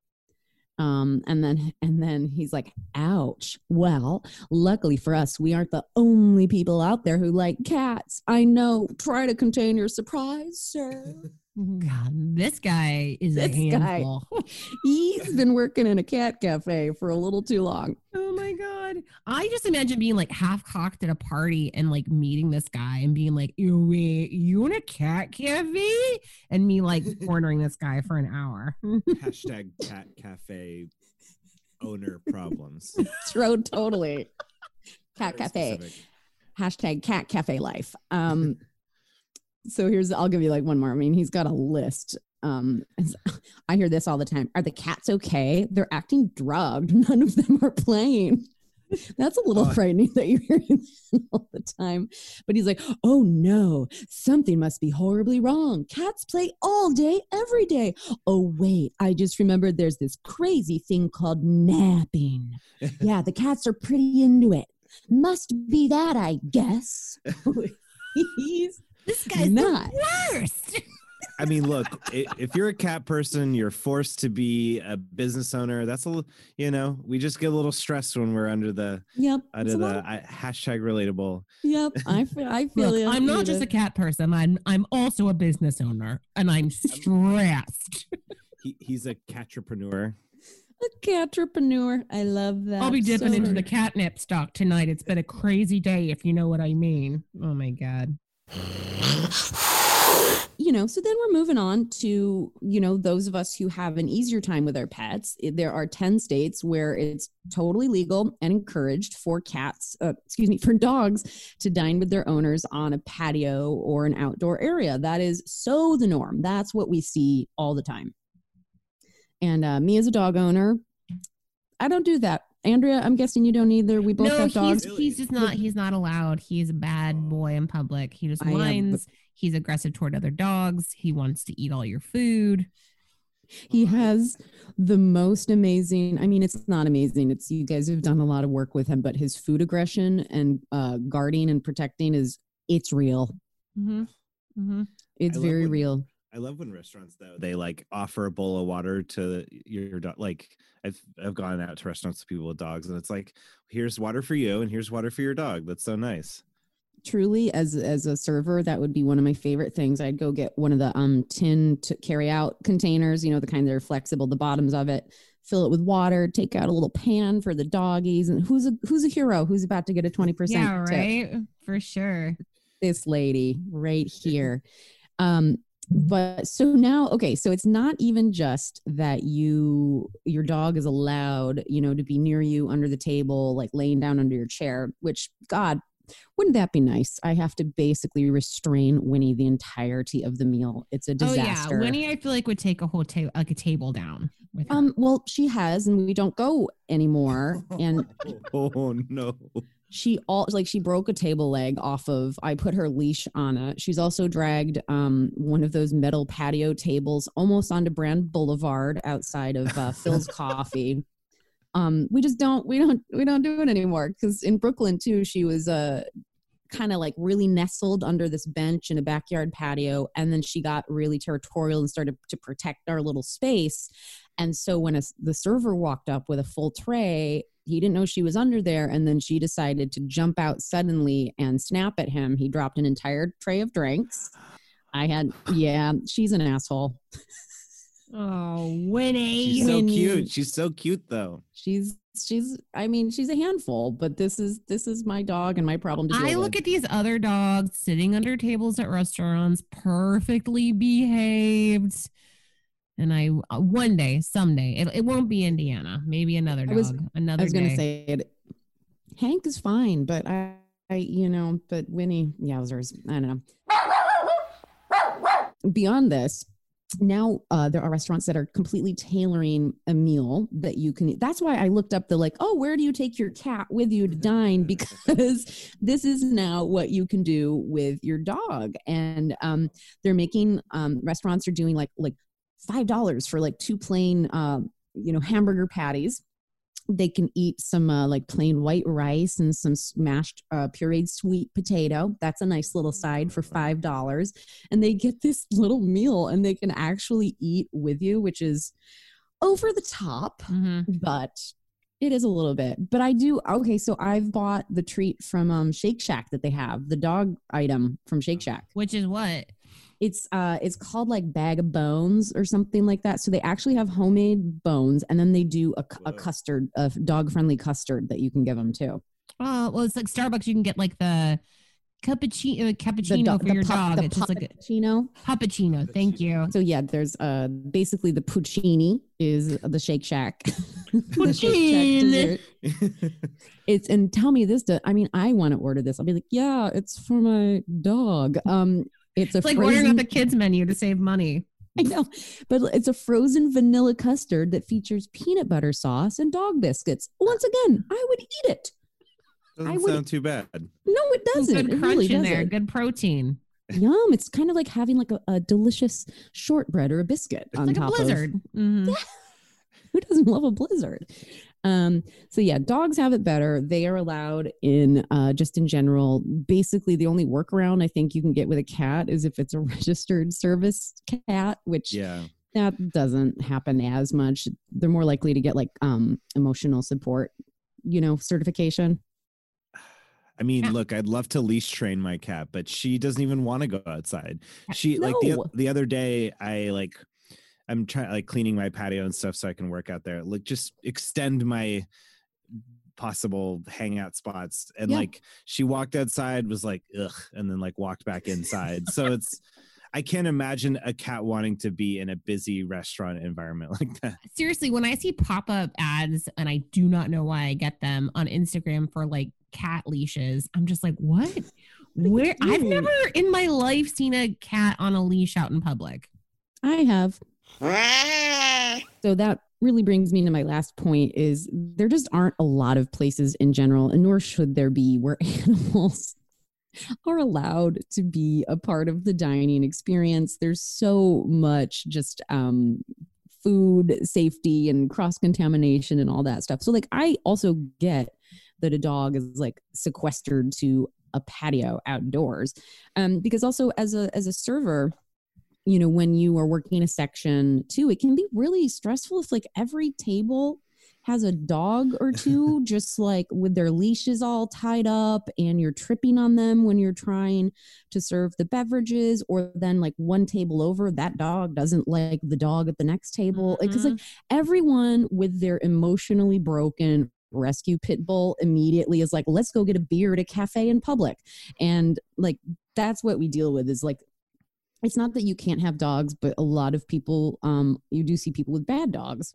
Um, and then and then he's like, "Ouch." Well, luckily for us, we aren't the only people out there who like cats. I know. Try to contain your surprise, sir. <laughs> God, this guy is a This guy. handful. <laughs> He's been working in a cat cafe for a little too long. Oh my god! I just imagine being like half cocked at a party and like meeting this guy and being like, "You wait, you in a cat cafe?" And me like cornering this guy for an hour. Hashtag cat cafe owner problems. <laughs> Tro- totally. Cat Very cafe. specific. Hashtag cat cafe life. Um, so here's I'll give you like one more. I mean, he's got a list. Um, <laughs> I hear this all the time. Are the cats okay? They're acting drugged. <laughs> None of them are playing. <laughs> That's a little Oh. frightening that you're hearing all the time. But he's like, oh no, something must be horribly wrong. Cats play all day, every day. Oh, wait, I just remembered there's this crazy thing called napping. Yeah, the cats are pretty into it. Must be that, I guess. he's This guy's not. the worst. I mean, look, if you're a cat person, you're forced to be a business owner. That's a little, you know, we just get a little stressed when we're under the Yep. under the I, hashtag relatable. yep. I <laughs> feel, I feel Look. I'm not just a cat person. I'm I'm also a business owner, and I'm stressed. He, he's a catrepreneur. a catrepreneur. I love that. I'll be dipping so into the catnip stock tonight. It's been a crazy day, if you know what I mean. Oh my god. You know, so then we're moving on to, you know, those of us who have an easier time with our pets. There are 10 states where it's totally legal and encouraged for cats, uh, excuse me, for dogs to dine with their owners on a patio or an outdoor area. That is so the norm. That's what we see all the time. And uh, me as a dog owner, I don't do that. Andrea, I'm guessing you don't either. We both no, have dogs. he's he's just not he's not allowed. He's a bad boy in public. He just I am, but- whines. He's aggressive toward other dogs. He wants to eat all your food. He has the most amazing. I mean, it's not amazing. It's you guys have done a lot of work with him, but his food aggression and uh, guarding and protecting is it's real. Mm-hmm. Mm-hmm. It's very when- real. I love when restaurants though they like offer a bowl of water to your dog. Like I've I've gone out to restaurants with people with dogs, and it's like, here's water for you, and here's water for your dog. That's so nice. Truly, as as a server, that would be one of my favorite things. I'd go get one of the um tin to carry out containers. You know, the kind that are flexible, the bottoms of it, fill it with water, take out a little pan for the doggies. And who's a who's a hero? Who's about to get a 20% Yeah, tip? right. For sure. This lady right here. Um, but so now okay so it's not even just that you your dog is allowed you know to be near you under the table like laying down under your chair which god wouldn't that be nice i have to basically restrain winnie the entirety of the meal it's a disaster Oh yeah, Winnie, I feel like would take a whole table, like a table down with her. um well she has and we don't go anymore and <laughs> oh no. She all like she broke a table leg off of i put her leash on it. She's also dragged um one of those metal patio tables almost onto brand boulevard outside of uh, philz <laughs> coffee. Um we just don't we don't we don't do it anymore because in brooklyn too she was uh kind of like really nestled under this bench in a backyard patio and then she got really territorial and started to protect our little space. And so when a, the server walked up with a full tray he didn't know she was under there and then she decided to jump out suddenly and snap at him. He dropped an entire tray of drinks. I had yeah she's an asshole <laughs> oh, Winnie. She's so Winnie. cute. She's so cute though. she's she's i mean she's a handful but this is this is my dog and my problem to deal I with. look at these other dogs sitting under tables at restaurants, perfectly behaved. And I uh, one day, someday, it, it won't be Indiana. Maybe another I dog. was- another I was day. gonna say it. Hank is fine, but I, I, you know, but Winnie, yowzers, I don't know. Beyond this, now uh, there are restaurants that are completely tailoring a meal that you can. eat. That's why I looked up the like, oh, where do you take your cat with you to dine? <laughs> Because this is now what you can do with your dog, and um, they're making um, restaurants are doing like like five dollars for like two plain, uh, you know, hamburger patties they can eat some uh, like plain white rice and some mashed uh, pureed sweet potato. That's a nice little side for five dollars, and they get this <laughs> little meal and they can actually eat with you, which is over the top, Mhm. but it is a little bit. But I do okay. So I've bought the treat from um, Shake Shack that they have, the dog item from Shake Shack Which is what? It's uh it's called like bag of bones or something like that so they actually have homemade bones and then they do a, a custard a dog friendly custard that you can give them too Oh, well, it's like Starbucks. You can get like the cappuccino, uh, the, cappuccino do- for your pup- dog. It's just like a puppuccino. puppuccino. Thank you. so yeah there's uh basically the Pooch-ini is the shake shack <laughs> The Shake Shack Poutine. dessert. it's and tell me this do- i mean i want to order this i'll be like yeah it's for my dog um it's a It's like ordering frozen- at the kids menu to save money. I know, but it's a frozen vanilla custard that features peanut butter sauce and dog biscuits. Once again, I would eat it. Doesn't I would- sound too bad. No, it doesn't. Good it crunch really in doesn't. there. Good protein. Yum! It's kind of like having like a, a delicious shortbread or a biscuit on Like a top blizzard. Mhm. of. <laughs> Who doesn't love a blizzard? Um, so yeah, dogs have it better. They are allowed in uh, just in general. Basically, the only workaround I think you can get with a cat is if it's a <laughs> registered service cat, which Yeah. that doesn't happen as much. They're more likely to get like um emotional support, you know, certification. I mean, Yeah. look, I'd love to leash train my cat, but she doesn't even want to go outside. She like the the other day, I like I'm trying like cleaning my patio and stuff so I can work out there. Like just extend my possible hangout spots. And Yeah. like she walked outside, was like, ugh, and then like walked back inside. <laughs> so it's I can't imagine a cat wanting to be in a busy restaurant environment <laughs> like that. Seriously, when I see pop up ads and I do not know why I get them on Instagram for like cat leashes, I'm just like, what? Where? I've never in my life seen a cat on a leash out in public. I have. So that really brings me to my last point is there just aren't a lot of places in general and nor should there be where <laughs> animals are allowed to be a part of the dining experience. There's so much just um food safety and cross contamination and all that stuff. So like i also get that a dog is like sequestered to a patio outdoors um because also as a as a server you know when you are working a section too it can be really stressful if like every table has a dog or two <laughs> just like with their leashes all tied up and you're tripping on them when you're trying to serve the beverages or then like one table over that dog doesn't like the dog at the next table. Because like mm-hmm. everyone with their emotionally broken rescue pit bull immediately is like let's go get a beer at a cafe in public. And like that's what we deal with is like it's not that you can't have dogs but a lot of people um you do see people with bad dogs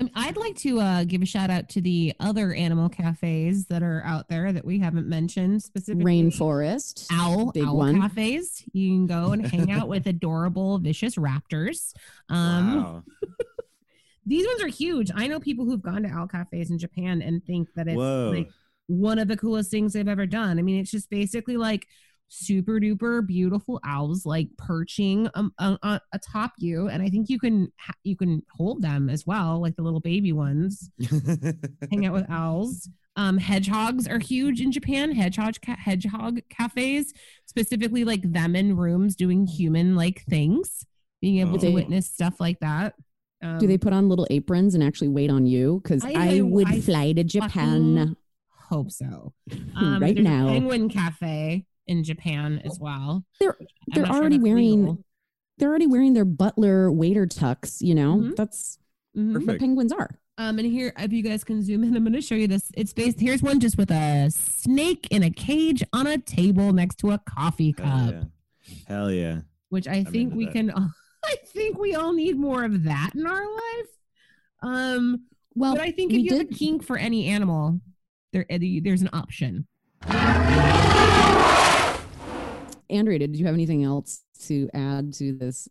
I mean, I'd like to uh, give a shout out to the other animal cafes that are out there that we haven't mentioned specifically. rainforest Owl, big owl one. cafes. You can go and hang out with <laughs> adorable, vicious raptors. Um, wow. <laughs> These ones are huge. I know people who've gone to owl cafes in Japan and think that it's Whoa. like one of the coolest things they've ever done. I mean, it's just basically like super duper beautiful owls like perching um, uh, uh, atop you, and I think you can ha- you can hold them as well, like the little baby ones. <laughs> Hang out with owls. Um, hedgehogs are huge in Japan. Hedgehog ca- hedgehog cafes, specifically like them in rooms doing human like things, being able to Oh. witness stuff like that. Um, do they put on little aprons and actually wait on you because I- I, I- would I fly to japan fucking hope so. <laughs> Um, Right there's a now. Penguin Cafe in Japan as well. They're- they're not sure already wearing- legal. they're already wearing their butler waiter tux you know Mhm. that's Mhm. what penguins are Um, and here, if you guys can zoom in, <laughs> I'm going to show you this. It's based. Here's one just with a snake in a cage on a table next to a coffee cup, Hell yeah. Hell yeah. which I think we that. can. <laughs> I think we all need more of that in our life. Um, well but I think if we you have a did- kink for any animal, there there's an option. andrea did you have anything else to add to this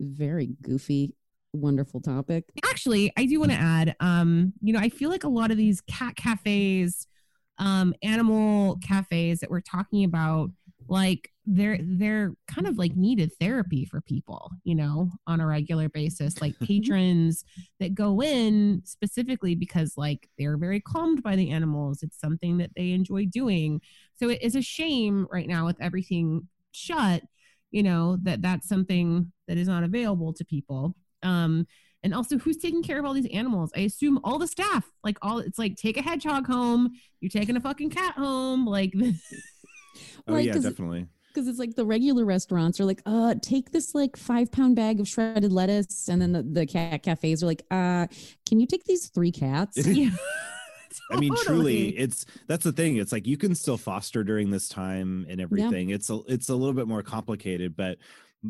very goofy wonderful topic actually i do want to add um you know i feel like a lot of these cat cafes um animal cafes that we're talking about like they're they're kind of like needed therapy for people you know on a regular basis like <laughs> patrons that go in specifically because like they're very calmed by the animals. It's something that they enjoy doing. So it is a shame right now with everything shut you know that that's something that is not available to people. Um and also who's taking care of all these animals? I assume all the staff like all it's like take a hedgehog home. You're taking a fucking cat home. Like <laughs> Oh Right, yeah, definitely. because it's like the regular restaurants are like uh take this like five pound bag of shredded lettuce and then the, the cat cafes are like uh can you take these three cats <laughs> yeah <laughs> I mean, truly, it's that's the thing. It's like you can still foster during this time and everything. It's a it's a little bit more complicated, but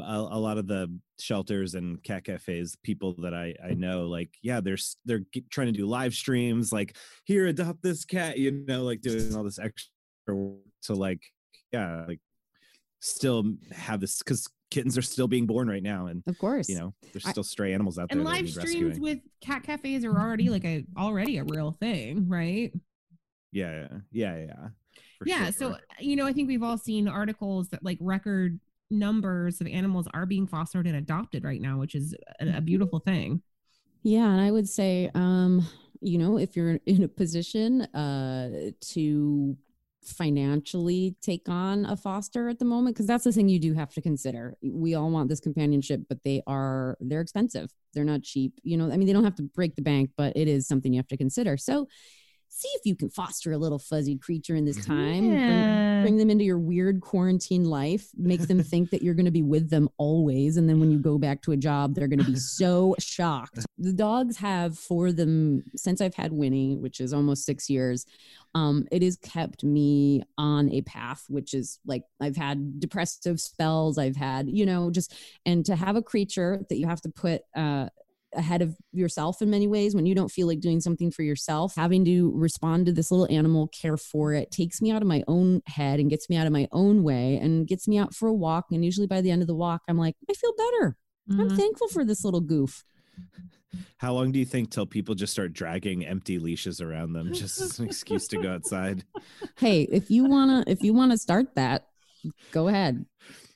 a, a lot of the shelters and cat cafes, people that I I know, like yeah, they're they're trying to do live streams, like here, adopt this cat, you know, like doing all this extra to like yeah, like still have this because kittens are still being born right now, and of course you know there's still stray animals out there. and live streams rescuing. with cat cafes are already like a already a real thing right yeah, yeah, yeah, yeah. yeah sure. so you know i think we've all seen articles that like record numbers of animals are being fostered and adopted right now which is a, Mm-hmm. a beautiful thing Yeah, and I would say, um, you know, if you're in a position uh, to financially take on a foster at the moment, because that's the thing you do have to consider. We all want this companionship, but they are they're expensive. They're not cheap. You know, I mean, they don't have to break the bank, but it is something you have to consider. So, see if you can foster a little fuzzy creature in this time. Bring- bring them into your weird quarantine life make them think that you're going to be with them always and then when you go back to a job they're going to be so shocked the dogs have for them since i've had winnie which is almost six years um, it has kept me on a path which is like i've had depressive spells i've had you know just and to have a creature that you have to put uh, ahead of yourself in many ways when you don't feel like doing something for yourself having to respond to this little animal care for it takes me out of my own head and gets me out of my own way and gets me out for a walk. And usually by the end of the walk i'm like i feel better. I'm Mhm. thankful for this little goof How long do you think till people just start dragging empty leashes around them <laughs> just as an excuse to go outside? hey if you want to if you want to start that go ahead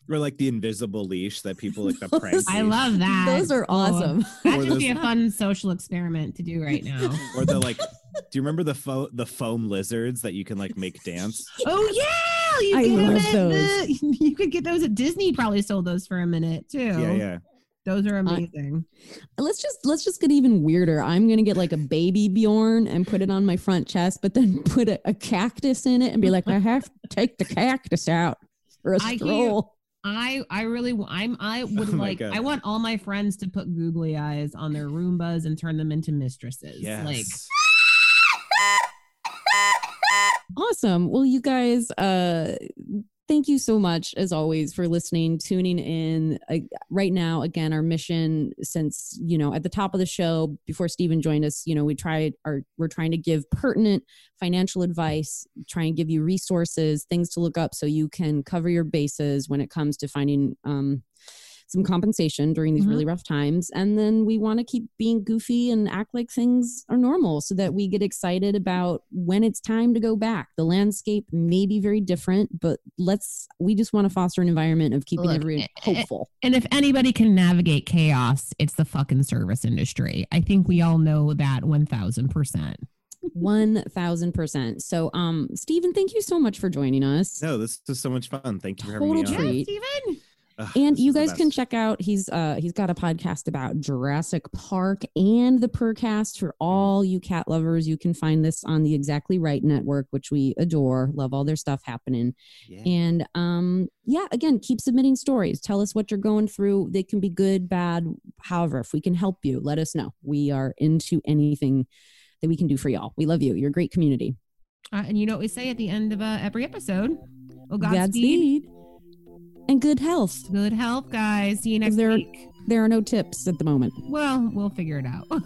Or like the invisible leash that people like the <laughs> prank. I leash. love that. those are Oh, awesome That'd Or just be a fun social experiment to do right now. Or the like do you remember the fo- the foam lizards that you can like make dance? oh yeah, you I love those. the- <laughs> you could get those at Disney. Probably sold those for a minute too. Yeah, yeah. Those are amazing. let's just let's just get even weirder. I'm gonna get like a baby Bjorn and put it on my front chest, but then <laughs> put a, a cactus in it and be like, I have to take the cactus out for a I hear- stroll. I I really I'm I <laughs> would Oh like God. I want all my friends to put googly eyes on their Roombas and turn them into mistresses. Yes. Like Awesome. Well, you guys, uh, thank you so much as always for listening, tuning in. Right now, again, our mission since you know at the top of the show before Steven joined us, you know, we tried our we're trying to give pertinent financial advice, try and give you resources, things to look up so you can cover your bases when it comes to finding um some compensation during these Mhm. really rough times. And then we want to keep being goofy and act like things are normal so that we get excited about when it's time to go back. The landscape may be very different, but let's, we just want to foster an environment of keeping Look, everyone hopeful. and if anybody can navigate chaos, it's the fucking service industry. I think we all know that 1000%. 1000%. So, um, Steven, thank you so much for joining us. No, this is so much fun. Thank you for having me Total treat. Yeah, Steven. Ugh, And you guys can check out he's uh he's got a podcast about Jurassic Park and the Purrcast for all you cat lovers. You can find this on the Exactly Right network, which we adore. Love all their stuff happening. Yeah. And um yeah, again, keep submitting stories. Tell us what you're going through. They can be good, bad, however, if we can help you, let us know. We are into anything that we can do for y'all. We love you. You're a great community. Uh, and you know what we say at the end of uh, every episode? Oh, Godspeed. Godspeed. And good health. Good health, guys. See you next there- week. There are no tips at the moment. Well, we'll figure it out. Thank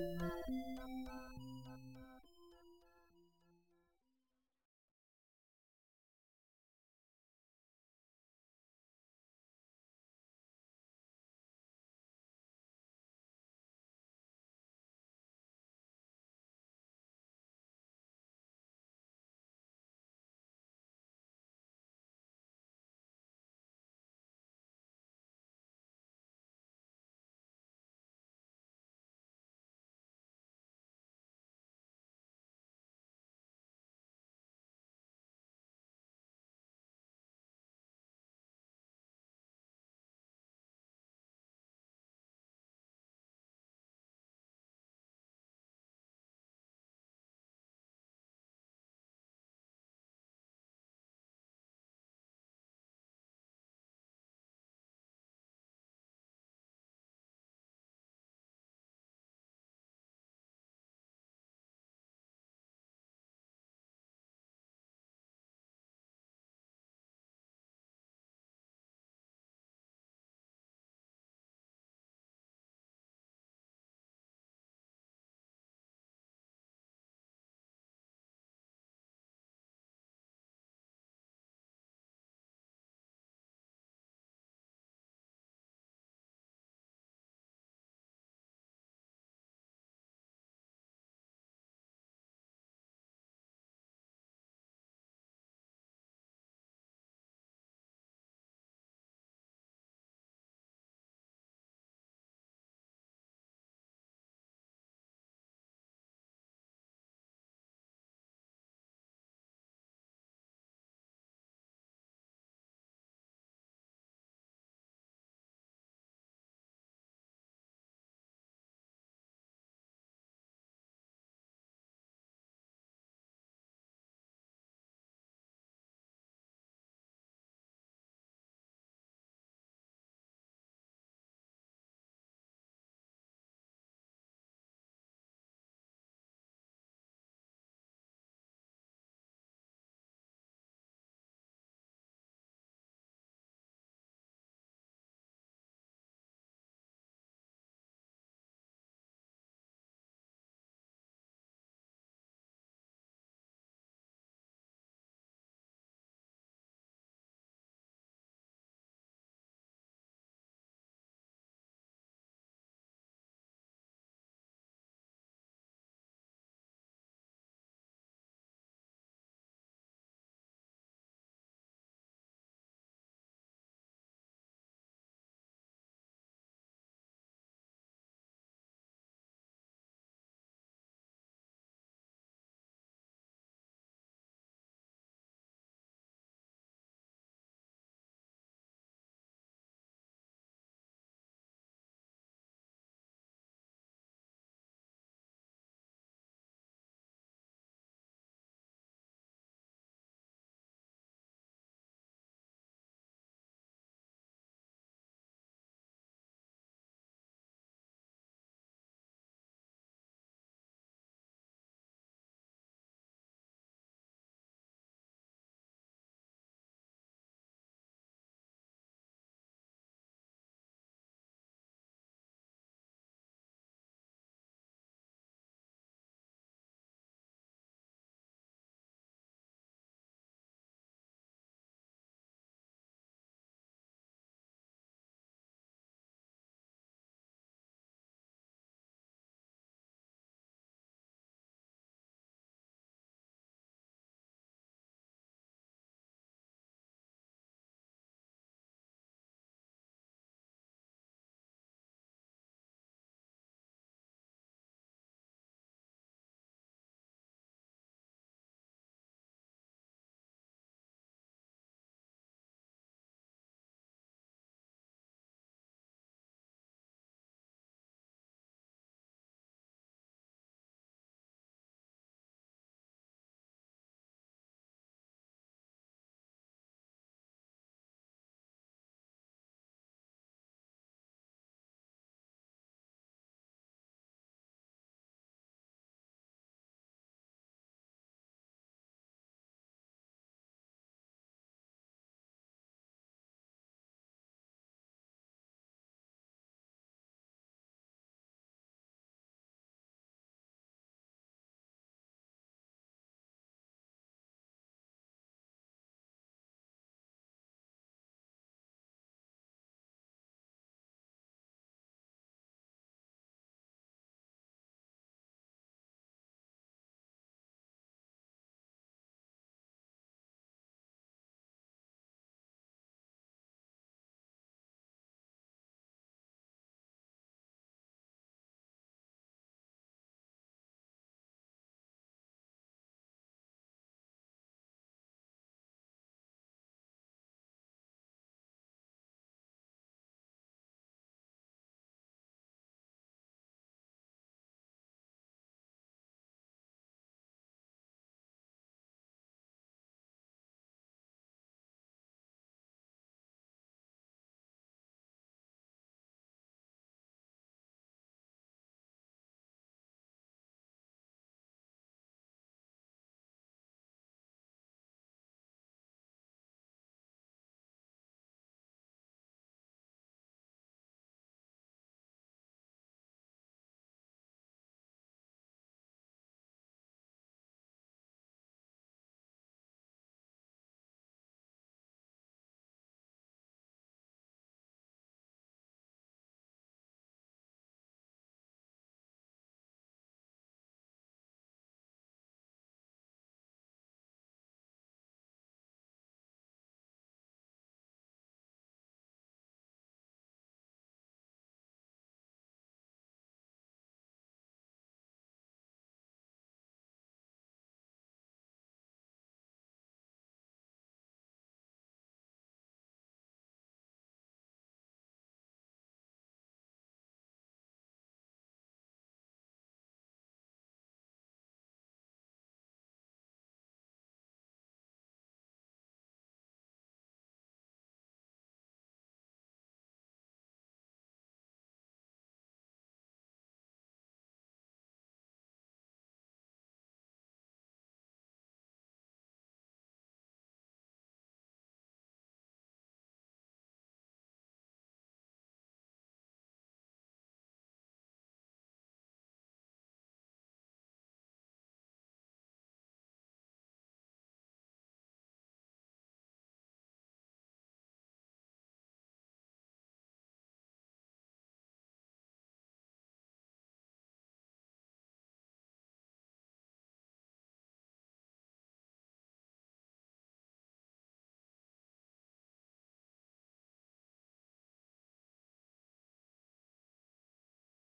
<laughs> <laughs> you.